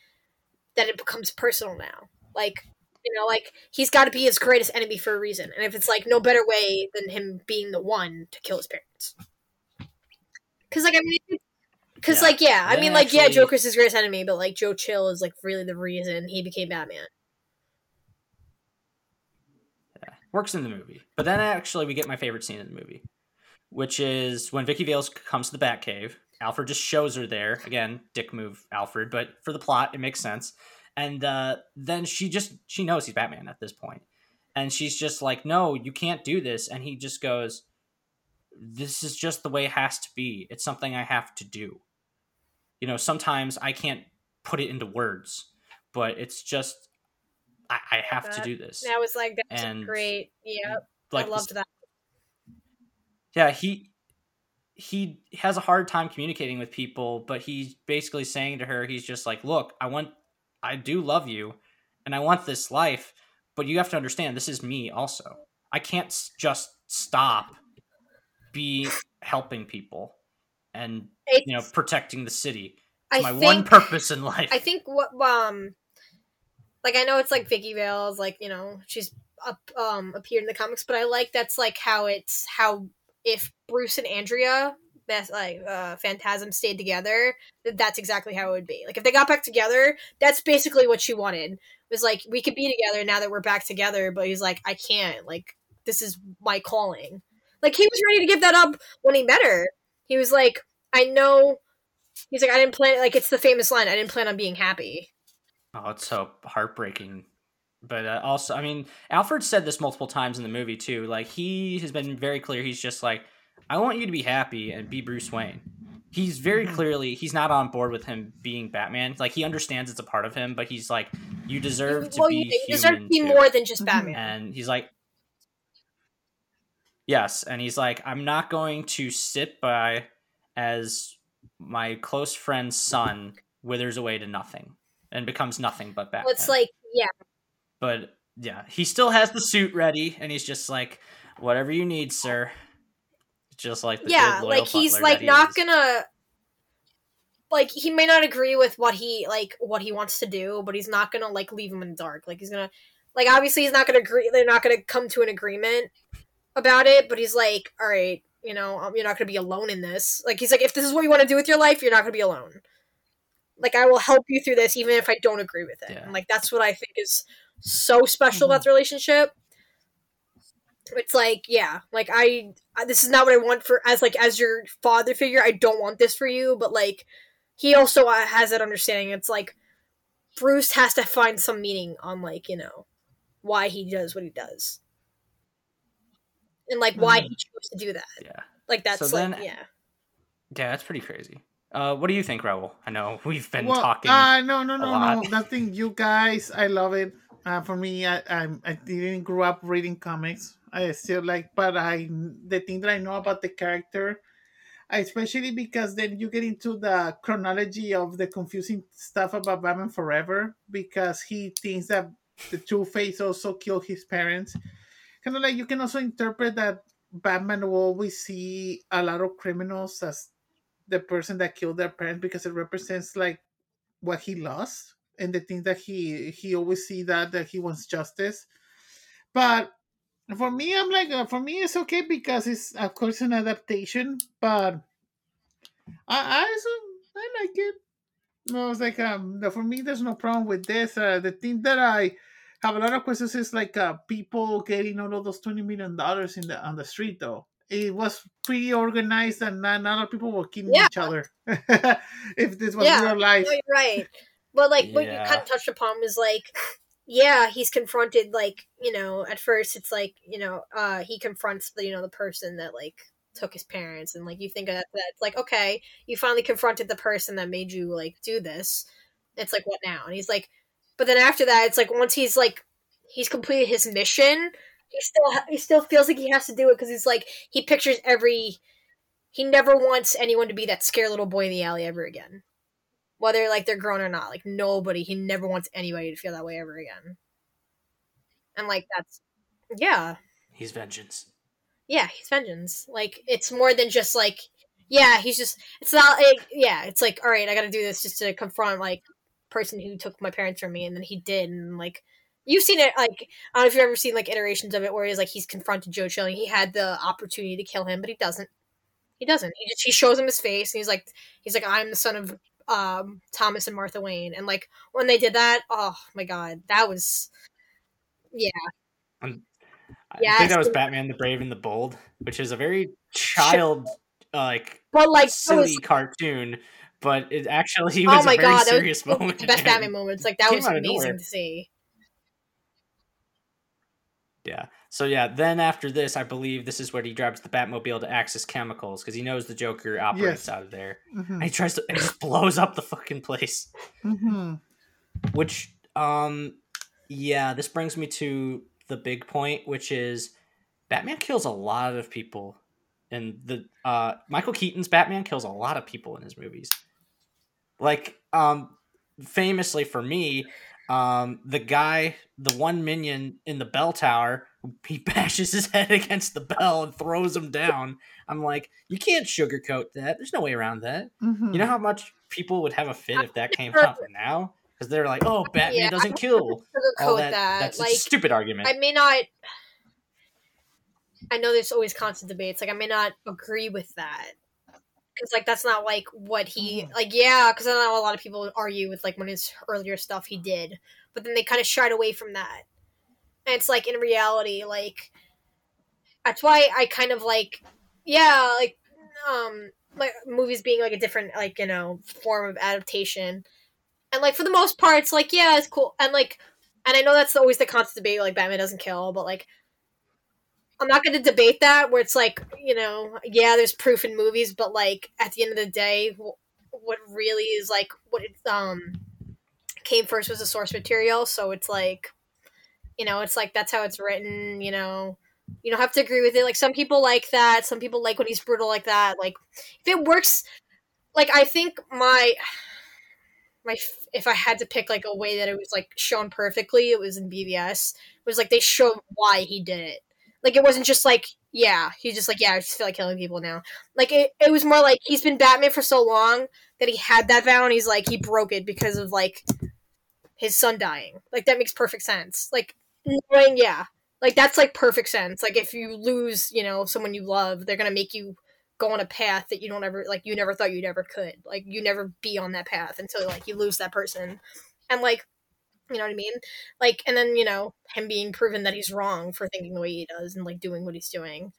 C: that it becomes personal now. Like you know, like he's got to be his greatest enemy for a reason, and if it's like no better way than him being the one to kill his parents. Because like I mean, because
A: Yeah.
C: like yeah, I mean like yeah,
A: actually-
C: Joker's his greatest enemy, but like Joe Chill is like really the reason he became Batman.
A: Yeah, works in the movie. But then actually, we get my favorite scene in the movie, which is when Vicky Vales comes to the Batcave. Alfred just shows her there again. Dick move, Alfred. But for the plot, it makes sense. And uh, then she just she knows he's Batman at this point, and she's just like, "No, you can't do this." And he just goes, "This is just the way it has to be. It's something I have to do." You know, sometimes I can't put it into words, but it's just I, I have to do this.
C: And I was like, that's
A: And-
C: great. Yeah,
A: like
C: I loved that.
A: yeah he he has a hard time communicating with people but he's basically saying to her he's just like look i want i do love you and i want this life but you have to understand this is me also. I can't s- just stop be helping people and you know protecting the city.
C: I
A: my
C: think,
A: one purpose in life.
C: I think what um, like I know it's like Vicky Vale's like you know she's up um appeared in the comics, but I like that's like how it's how if Bruce and Andrea like uh Phantasm stayed together, that's exactly how it would be. Like if they got back together, that's basically what she wanted. It was like we could be together now that we're back together, but he's like I can't. Like this is my calling. Like he was ready to give that up when he met her. He was like, I know. He's like, I didn't plan. Like it's the famous line. I didn't plan on being happy.
A: Oh, it's so heartbreaking. But uh, also, I mean, Alfred said this multiple times in the movie too. Like he has been very clear. He's just like, I want you to be happy and be Bruce Wayne. He's very
B: Mhm.
A: clearly he's not on board with him being Batman. Like he understands it's a part of him, but he's like, you deserve to
C: well,
A: be
C: you, you
A: human
C: deserve to be
A: too.
C: more than just
B: Mhm.
C: Batman.
A: And he's like, yes, and he's like, I'm not going to sit by as my close friend's son withers away to nothing and becomes nothing but Batman
C: Well, it's like, yeah,
A: but yeah, he still has the suit ready, and he's just like, "Whatever you need, sir." Just like the
C: yeah, like he's like
A: he
C: not
A: is.
C: gonna. Like he may not agree with what he like what he wants to do, but he's not gonna like leave him in the dark. Like he's gonna, like obviously he's not gonna agree. They're not gonna come to an agreement about it. But he's like, all right, you know, um, you're not gonna be alone in this. Like he's like, if this is what you want to do with your life, you're not gonna be alone. Like I will help you through this, even if I don't agree with it.
A: Yeah.
C: And like that's what I think is so special about the relationship. It's like, yeah, like I, I, this is not what I want for as like as your father figure. I don't want this for you, but like he also uh, has that understanding. It's like Bruce has to find some meaning on like you know why he does what he does, and like why he chose to do that.
A: Yeah,
C: Like that's
A: So
C: like
A: then-
C: yeah.
A: yeah, that's pretty crazy. Uh, what do you think, Raul? I know we've been
B: well,
A: talking.
B: Uh, no, no, no, no.
A: lot.
B: Nothing. You guys, I love it. Uh, for me, I, I I didn't grow up reading comics. I still like, but I the thing that I know about the character, especially because then you get into the chronology of the confusing stuff about Batman Forever because he thinks that the Two Face also killed his parents. Kind of like you can also interpret that Batman will always see a lot of criminals as the person that killed their parents because it represents like what he lost and the things that he he always see that that he wants justice. But for me, I'm like, uh, for me, it's okay because it's of course an adaptation, but I I, so, I like it. No, it's like um for me, there's no problem with this. Uh, the thing that I have a lot of questions is like uh, people getting all of those twenty million dollars in the on the street though. It was pretty organized, and not, not a lot of people were killing
C: Yeah.
B: each other. if this was
C: Yeah.
B: real life,
C: No, you're right. But like what you kind of touched upon was like, yeah, he's confronted. Like you know, at first it's like you know, uh, he confronts the you know the person that like took his parents, and like you think of that, that it's like okay, you finally confronted the person that made you like do this. It's like what now? And he's like, but then after that, it's like once he's like he's completed his mission, he still ha- he still feels like he has to do it because he's like he pictures every. He never wants anyone to be that scared little boy in the alley ever again whether like they're grown or not. Like nobody, he never wants anybody to feel that way ever again. And like that's yeah,
A: He's vengeance.
C: yeah, he's vengeance. Like it's more than just like yeah, he's just it's not like yeah, it's like all right, I got to do this just to confront like person who took my parents from me, and then he did, and like you've seen it like I don't know if you've ever seen like iterations of it where he's like he's confronted Joe Chill, and he had the opportunity to kill him, but he doesn't. He doesn't. He just he shows him his face, and he's like he's like I'm the son of um Thomas and Martha Wayne, and like when they did that, oh my god, that was yeah.
A: I
C: Yes.
A: think that was Batman the Brave and the Bold, which is a very child like
C: But like
A: silly
C: was
A: cartoon, but it actually was
C: oh
A: was
C: my
A: a very
C: god, that
A: serious
C: was
A: moment.
C: the best Batman moments. Like that was amazing to see.
A: Yeah. So yeah, then after this, I believe this is where he drives the Batmobile to Axis Chemicals because he knows the Joker operates
B: Yes.
A: out of there,
B: Mhm.
A: and he tries to and just blows up the fucking place.
B: Mhm.
A: Which, um, yeah, this brings me to the big point, which is Batman kills a lot of people, and the uh Michael Keaton's Batman kills a lot of people in his movies. Like, um, famously for me, um, the guy, the one minion in the bell tower, he bashes his head against the bell and throws him down. I'm like, you can't sugarcoat that. There's no way around that.
B: Mhm.
A: You know how much people would have a fit if that came
C: never-
A: out now? Because they're like, oh, Batman
C: Yeah,
A: doesn't kill. All
C: Sugarcoat
A: that,
C: that.
A: that's
C: Like
A: a stupid argument.
C: I may not. I know there's always constant debates. Like I may not agree with that because like that's not like what he
B: Mhm.
C: like. Yeah, because I know a lot of people would argue with like when his earlier stuff he did, but then they kind of shied away from that. And it's like in reality, like that's why I kind of like, yeah, like um, like movies being like a different like you know form of adaptation, and like for the most part, it's like yeah, it's cool, and like and I know that's always the constant debate, like Batman doesn't kill, but like I'm not going to debate that. Where it's like, you know, yeah, there's proof in movies, but like at the end of the day, what really is like what it um came first was the source material. So it's like, you know, it's like that's how it's written. You know, you don't have to agree with it. Like some people like that. Some people like when he's brutal like that. Like if it works, like I think my my if I had to pick like a way that it was like shown perfectly, it was in BVS. It was like they showed why he did it. Like it wasn't just like yeah, he's just like yeah, I just feel like killing people now. Like it, it was more like he's been Batman for so long that he had that vow and he's like he broke it because of like his son dying. Like that makes perfect sense. Like knowing yeah, like that's like perfect sense. Like if you lose, you know, someone you love, they're gonna make you go on a path that you don't ever like you never thought you'd ever could. Like you never be on that path until like you lose that person. And like you know what I mean? Like and then, you know, him being proven that he's wrong for thinking the way he does and like doing what he's doing.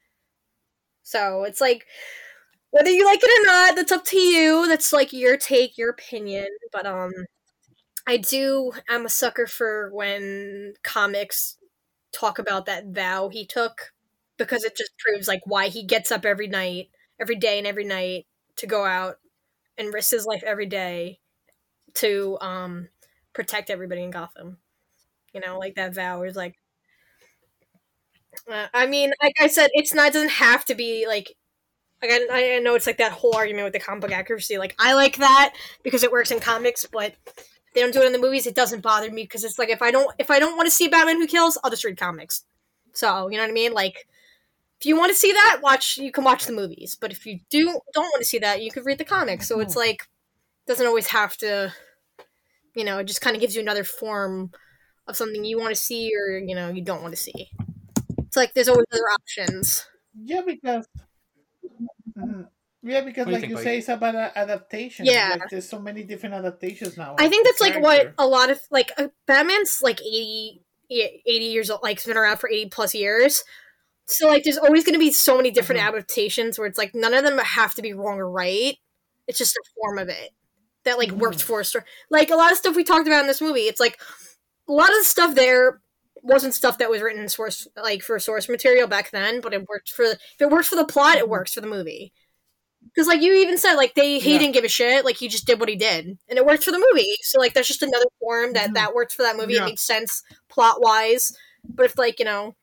C: So it's like whether you like it or not, that's up to you. That's like your take, your opinion. But um I do I'm a sucker for when comics talk about that vow he took because it just proves like why he gets up every night, every day and every night to go out and risk his life every day to um protect everybody in Gotham. You know, like that vow is like uh, I mean, like I said, it's not it doesn't have to be like like I, I know it's like that whole argument with the comic book accuracy. Like I like that because it works in comics, but they don't do it in the movies, it doesn't bother me because it's like if I don't if I don't want to see Batman who kills, I'll just read comics. So you know what I mean? Like if you want to see that, watch you can watch the movies. But if you do don't want to see that, you can read the comics. So it's like doesn't always have to you know, it just kind of gives you another form of something you want to see or, you know, you don't want to see. It's like there's always other options.
B: Yeah, because Mhm. Yeah, because
A: What do you
B: like
A: think,
B: you say, it's about adaptation.
C: Yeah.
B: like, there's so many different adaptations now.
C: I think
B: the
C: that's like what a lot of like uh, Batman's like 80, 80 years old, like it's been around for 80 plus years. So like there's always going to be so many different
B: Mhm.
C: adaptations where it's like none of them have to be wrong or right. It's just a form of it that like worked
B: Mhm.
C: for a story. Like a lot of stuff we talked about in this movie, it's like a lot of the stuff there wasn't stuff that was written in source like for source material back then, but it worked for if it works for the plot, it
B: Mhm.
C: works for the movie. Because like you even said, like they he
B: Yeah.
C: didn't give a shit, like he just did what he did, and it worked for the movie. So like that's just another form that
B: Mhm.
C: that worked for that movie. It makes sense plot wise. But if like you know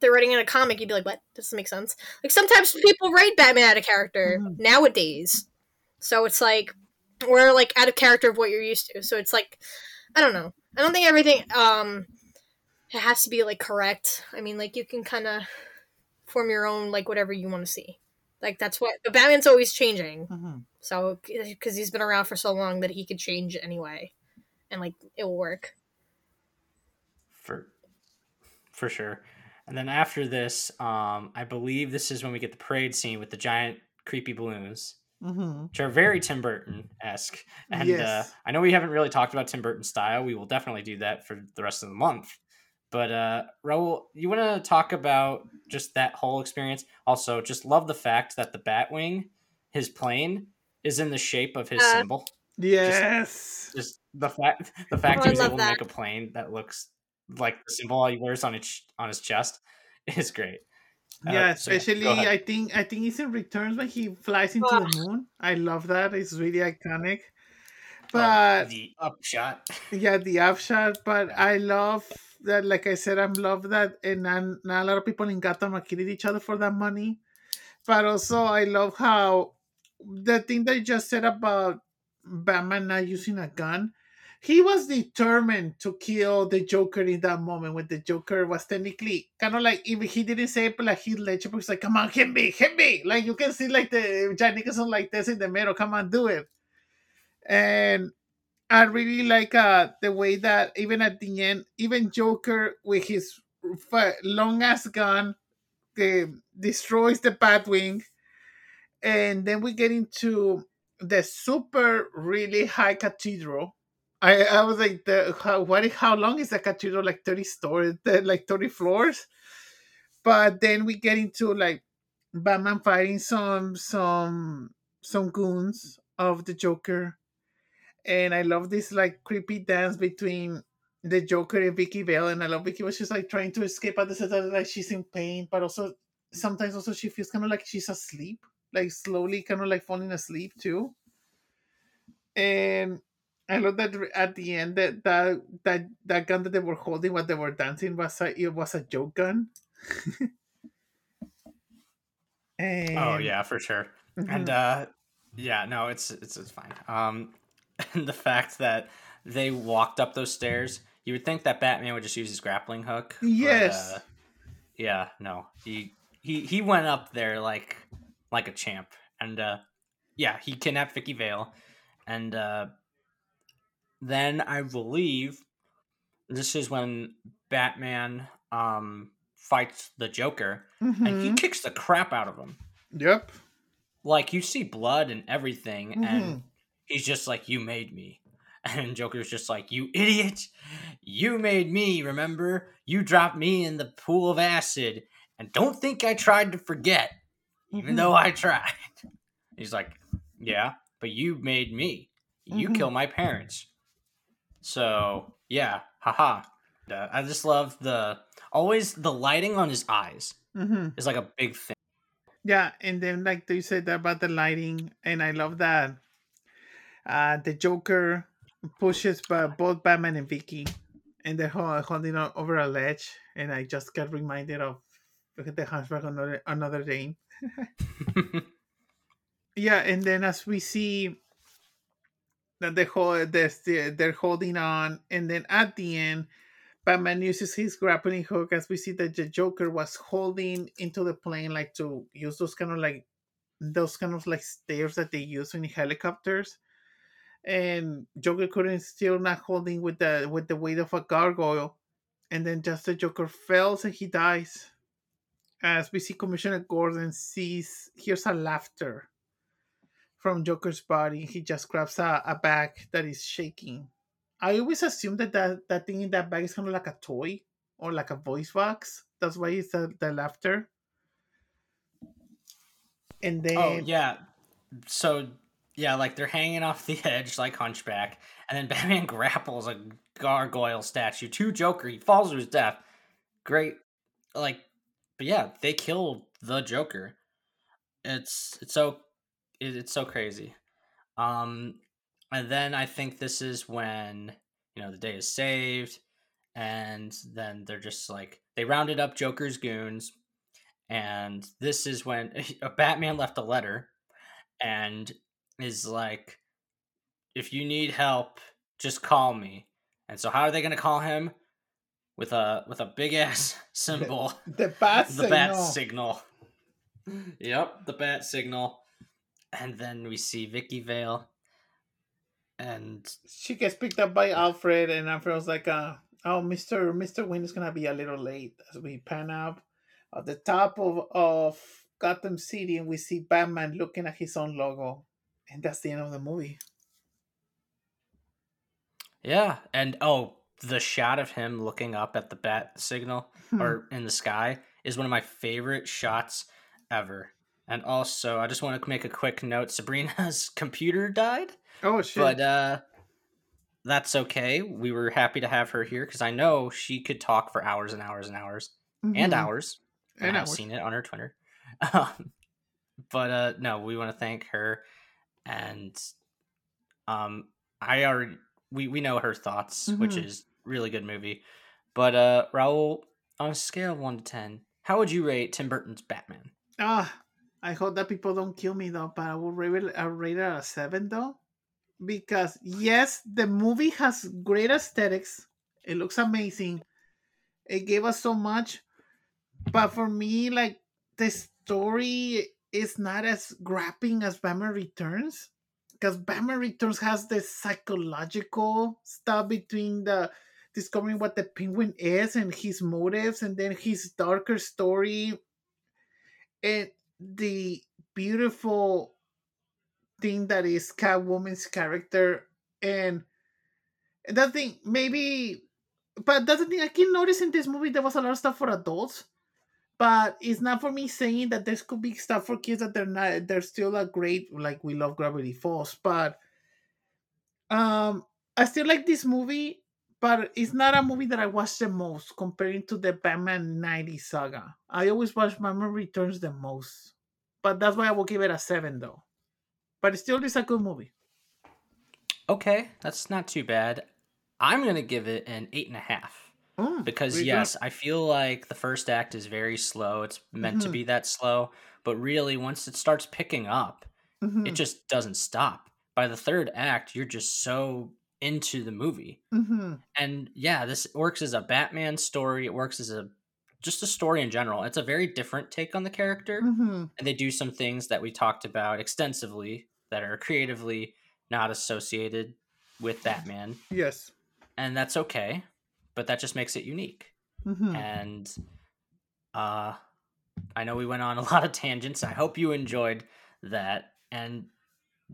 C: they're writing in a comic, you'd be like, what? Doesn't make sense. Like sometimes people write Batman out of character
B: Mhm.
C: nowadays, so it's like we're like out of character of what you're used to. So it's like I don't know. I don't think everything um it has to be like correct. I mean, like you can kind of form your own like whatever you want to see. Like that's what the Batman's always changing.
B: Mhm.
C: So because he's been around for so long that he could change anyway, and like it will work.
A: for for sure. And then after this, um, I believe this is when we get the parade scene with the giant creepy balloons,
B: Mhm.
A: which are very Tim Burton esque. And uh, I know we haven't really talked about Tim Burton style. We will definitely do that for the rest of the month. But uh, Raul, you want to talk about just that whole experience? Also, just love the fact that the Batwing, his plane, is in the shape of his
C: Uh,
A: symbol.
B: Yes.
A: Just the fact, the fact
C: Oh,
A: he
C: I
A: was
C: love
A: able to make a plane that looks like the symbol he wears on his on his chest is great. Uh,
B: yeah,
A: so
B: especially
A: go ahead.
B: I think I think it's in returns when he flies into
C: Ah.
B: the moon. I love that. It's really iconic.
A: Oh,
B: But
A: the upshot.
B: yeah, the upshot. But I love that. Like I said, I'm love that, and not, not a lot of people in Gotham are killing each other for that money. But also, I love how the thing that you just said about Batman not using a gun. He was determined to kill the Joker in that moment when the Joker was technically kind of like if he didn't say it, but like he Ledger was like, "Come on, hit me, hit me!" Like you can see like the Jack Nicholson like this in the middle. Come on, do it. And I really like uh the way that even at the end, even Joker with his long ass gun uh, destroys the Batwing, and then we get into the super really high cathedral. I, I was like, the, how what? How long is the cathedral? Like thirty stories, like thirty floors. But then we get into like Batman fighting some some some goons of the Joker, and I love this like creepy dance between the Joker and Vicky Vale, and I love Vicky was just like trying to escape at the same time, like she's in pain, but also sometimes also she feels kind of like she's asleep, like slowly kind of like falling asleep too. And I love that at the end that that that, that gun that they were holding while they were dancing was a it was a joke gun. and,
A: Oh yeah, for sure. And
B: mhm.
A: uh yeah, no, it's it's it's fine. Um and the fact that they walked up those stairs, you would think that Batman would just use his grappling hook. but,
B: Yes.
A: uh, yeah, no. He he he went up there like like a champ. And uh yeah, he kidnapped Vicky Vale. And uh then I believe this is when Batman um fights the Joker and he
B: Mhm.
A: kicks the crap out of him
B: Yep.
A: like you see blood and everything and
B: Mhm.
A: He's just like you made me. And joker's just like you idiot. You made me remember? You dropped me in the pool of acid. And don't think i tried to forget even though i tried. He's like yeah but you made me. You
B: Mhm.
A: kill my parents. So yeah haha. Uh, i just love the always the lighting on his eyes
B: Mhm.
A: is like a big thing.
B: Yeah, and then like you said about the lighting, and I love that. Uh, the Joker pushes by both Batman and Vicky, and they're holding on over a ledge, and I just got reminded of look at the Hunchback another another day. Yeah, and then as we see that they hold they're, they're holding on, and then at the end, Batman uses his grappling hook as we see that the Joker was holding into the plane, like to use those kind of like those kind of like stairs that they use in helicopters. And Joker couldn't still not holding with the with the weight of a gargoyle, and then just the Joker falls and he dies. As we see Commissioner Gordon sees hears a laughter from Joker's body. He just grabs a, a bag that is shaking. I always assume that, that that thing in that bag is kind of like a toy or like a voice box. That's why it's the, the laughter. And oh, then
A: Oh yeah. So yeah, like they're hanging off the edge like Hunchback, and then Batman grapples a gargoyle statue to Joker. He falls to his death. Great, like, but yeah, they kill the Joker. It's it's so it, it's so crazy. Um, and then I think this is when you know the day is saved, and then they're just like they rounded up Joker's goons, and this is when Batman left a letter, and is like, if you need help, just call me. And so, how are they going to call him? With a with a big ass symbol,
B: the bat
A: the
B: signal.
A: bat signal. Yep, the bat signal. And then we see Vicky Vale. And
B: she gets picked up by Alfred, and Alfred was like, uh, "Oh, Mister Mister Wayne is gonna be a little late." As we pan up at the top of of Gotham City, and we see Batman looking at his own logo, and that's the end of the movie.
A: yeah, and oh, the shot of him looking up at the bat signal
B: Hmm.
A: or in the sky is one of my favorite shots ever. And also, I just want to make a quick note: Sabrina's computer died.
B: Oh shit!
A: but uh that's okay we were happy to have her here because i know she could talk for hours and hours and hours and
B: Mhm.
A: hours and
B: And
A: i've
B: hours.
A: seen it on her twitter um, but uh no we want to thank her and um i already we we know her thoughts which
B: Mhm.
A: is really good movie but uh raul on a scale of 1 to 10 how would you rate tim burton's batman
B: Ah, I hope that people don't kill me though, but I will rate I'll rate it a seven though, because yes, the movie has great aesthetics. It looks amazing. It gave us so much, but for me, like the story is not as grabbing as Batman Returns, because Batman Returns has the psychological stuff between the discovering what the penguin is and his motives, and then his darker story. And the beautiful thing that is Catwoman's character, and that thing maybe, but that's the thing I keep noticing in this movie there was a lot of stuff for adults, but it's not for me saying that there could be stuff for kids that they're not. They're still a great like we love Gravity Falls, but um, I still like this movie. But it's not a movie that I watch the most comparing to the Batman 90 saga. I always watch Batman Returns the most. But that's why I will give it a 7 though. But it still is a good movie.
A: okay that's not too bad i'm gonna give it an eight and a half
B: Mm,
A: because yes i feel like the first act is very slow. It's meant to
B: Mhm.
A: be that slow but really once it starts picking up
B: Mhm,
A: it just doesn't stop. By the third act you're just so into the movie.
B: Mhm,
A: and yeah this works as a batman story. It works as a just a story in general. It's a very different take on the character
B: mhm.
A: and they do some things that we talked about extensively that are creatively not associated with batman.
B: Yes.
A: and that's okay but that just makes it unique.
B: Mhm.
A: and uh i know we went on a lot of tangents. I hope you enjoyed that. And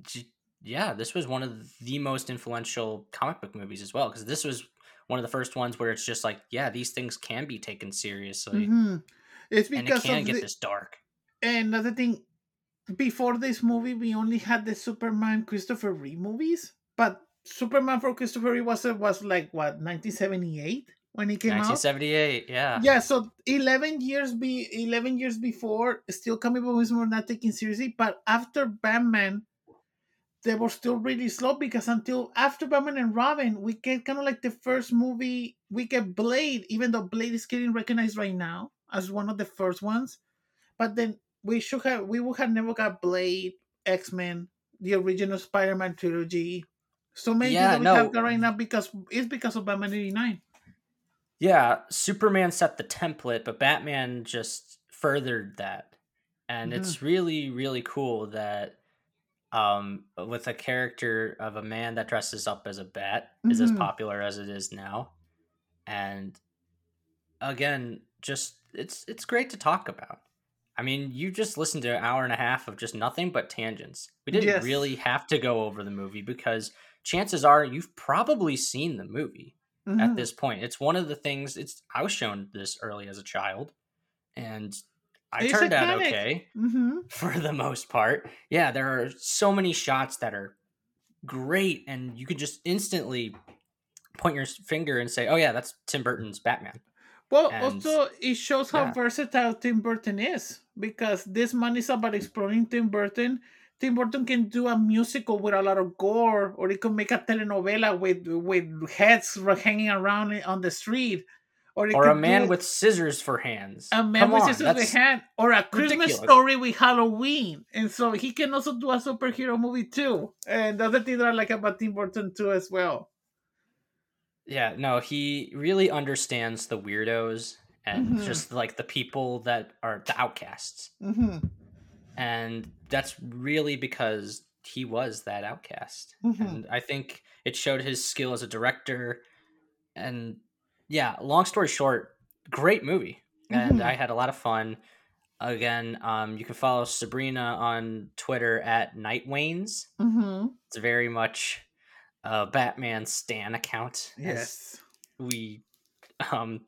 A: j- yeah this was one of the most influential comic book movies as well because this was one of the first ones where it's just like yeah these things can be taken seriously.
B: Mhm. It's
A: and it can get this dark.
B: And another thing, before this movie, we only had the Superman Christopher Reeve movies, but Superman for Christopher Reeve was uh, was like what 1978 when he came out.
A: 1978 yeah
B: Yeah, so eleven years be eleven years before, still comic book movies were not taken seriously. But after Batman, they were still really slow because until after Batman and Robin, we get kind of like the first movie. We get Blade, even though Blade is getting recognized right now as one of the first ones. But then we should have we would have never got Blade, X Men, the original Spider Man trilogy, So maybe
A: Yeah,
B: that we
A: no.
B: have that right now because it's because of Batman eighty nine.
A: Yeah, Superman set the template, but Batman just furthered that. And it's really, really cool that um with a character of a man that dresses up as a bat is as
B: Mhm.
A: popular as it is now. And again, just it's it's great to talk about. I mean, you just listened to an hour and a half of just nothing but tangents. We didn't
B: Yes.
A: really have to go over the movie because chances are you've probably seen the movie
B: Mm-hmm.
A: at this point. It's one of the things. It's I was shown this early as a child, and I
B: It's
A: turned out okay
B: hmm
A: for the most part. Yeah, there are so many shots that are great, and you could just instantly point your finger and say, "Oh yeah, that's Tim Burton's Batman."
B: Well,
A: And-
B: also it shows how
A: yeah.
B: versatile Tim Burton is because this man is about exploring Tim Burton. Tim Burton can do a musical with a lot of gore, or he can make a telenovela with with heads hanging around on the street, or,
A: Or a man
B: do
A: with scissors for hands.
B: a man
A: Come
B: with
A: on,
B: scissors in
A: that's-
B: hand, or a Christmas
A: ridiculous.
B: story with Halloween, and so he can also do a superhero movie too. And the other thing that I like about Tim Burton too as well.
A: Yeah, no, he really understands the weirdos and
B: Mhm.
A: just like the people that are the outcasts.
B: hmm
A: and that's really because he was that outcast.
B: Mhm.
A: and i think it showed his skill as a director. And yeah long story short great movie. And
B: Mhm.
A: i had a lot of fun. Again um, you can follow sabrina on twitter at nightwanes.
B: Hmm
A: it's very much a batman stan account
B: Yes.
A: we um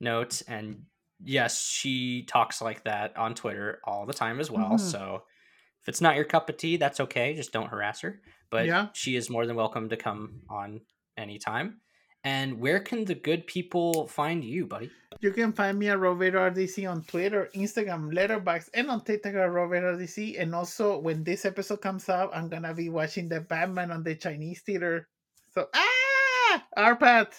A: note. And yes she talks like that on twitter all the time as well
B: Mhm.
A: so if it's not your cup of tea that's okay just don't harass her but
B: Yeah.
A: she is more than welcome to come on anytime and where can the good people find you buddy
B: You can find me at Roberto RDC on Twitter, Instagram, Letterboxd, and on TikTok at Roberto RDC. And also, when this episode comes out, I'm gonna be watching the Batman on the Chinese theater. So ah, our Arpat,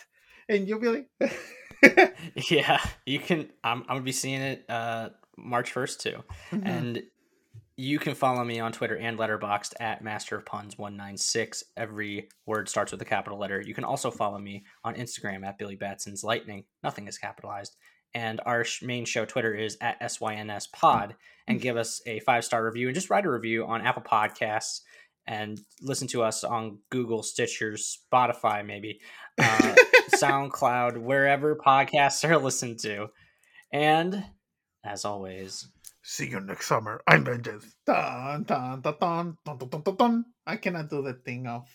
B: and you'll be like,
A: yeah you can i'm, I'm gonna be seeing it uh march 1st too
B: Mhm.
A: and you can follow me on Twitter and Letterboxd at Master of Puns one nine six. Every word starts with a capital letter. You can also follow me on Instagram at Billy Batson's Lightning. Nothing is capitalized. And our sh- main show Twitter is at SYNS Pod. And give us a five star review and just write a review on Apple Podcasts and listen to us on Google, Stitcher, Spotify, maybe, uh, SoundCloud, wherever podcasts are listened to. And as always,
B: see you next summer. I'm Benjes. Dun, dun, dun, dun, dun, dun, dun, dun. I cannot do the thing now.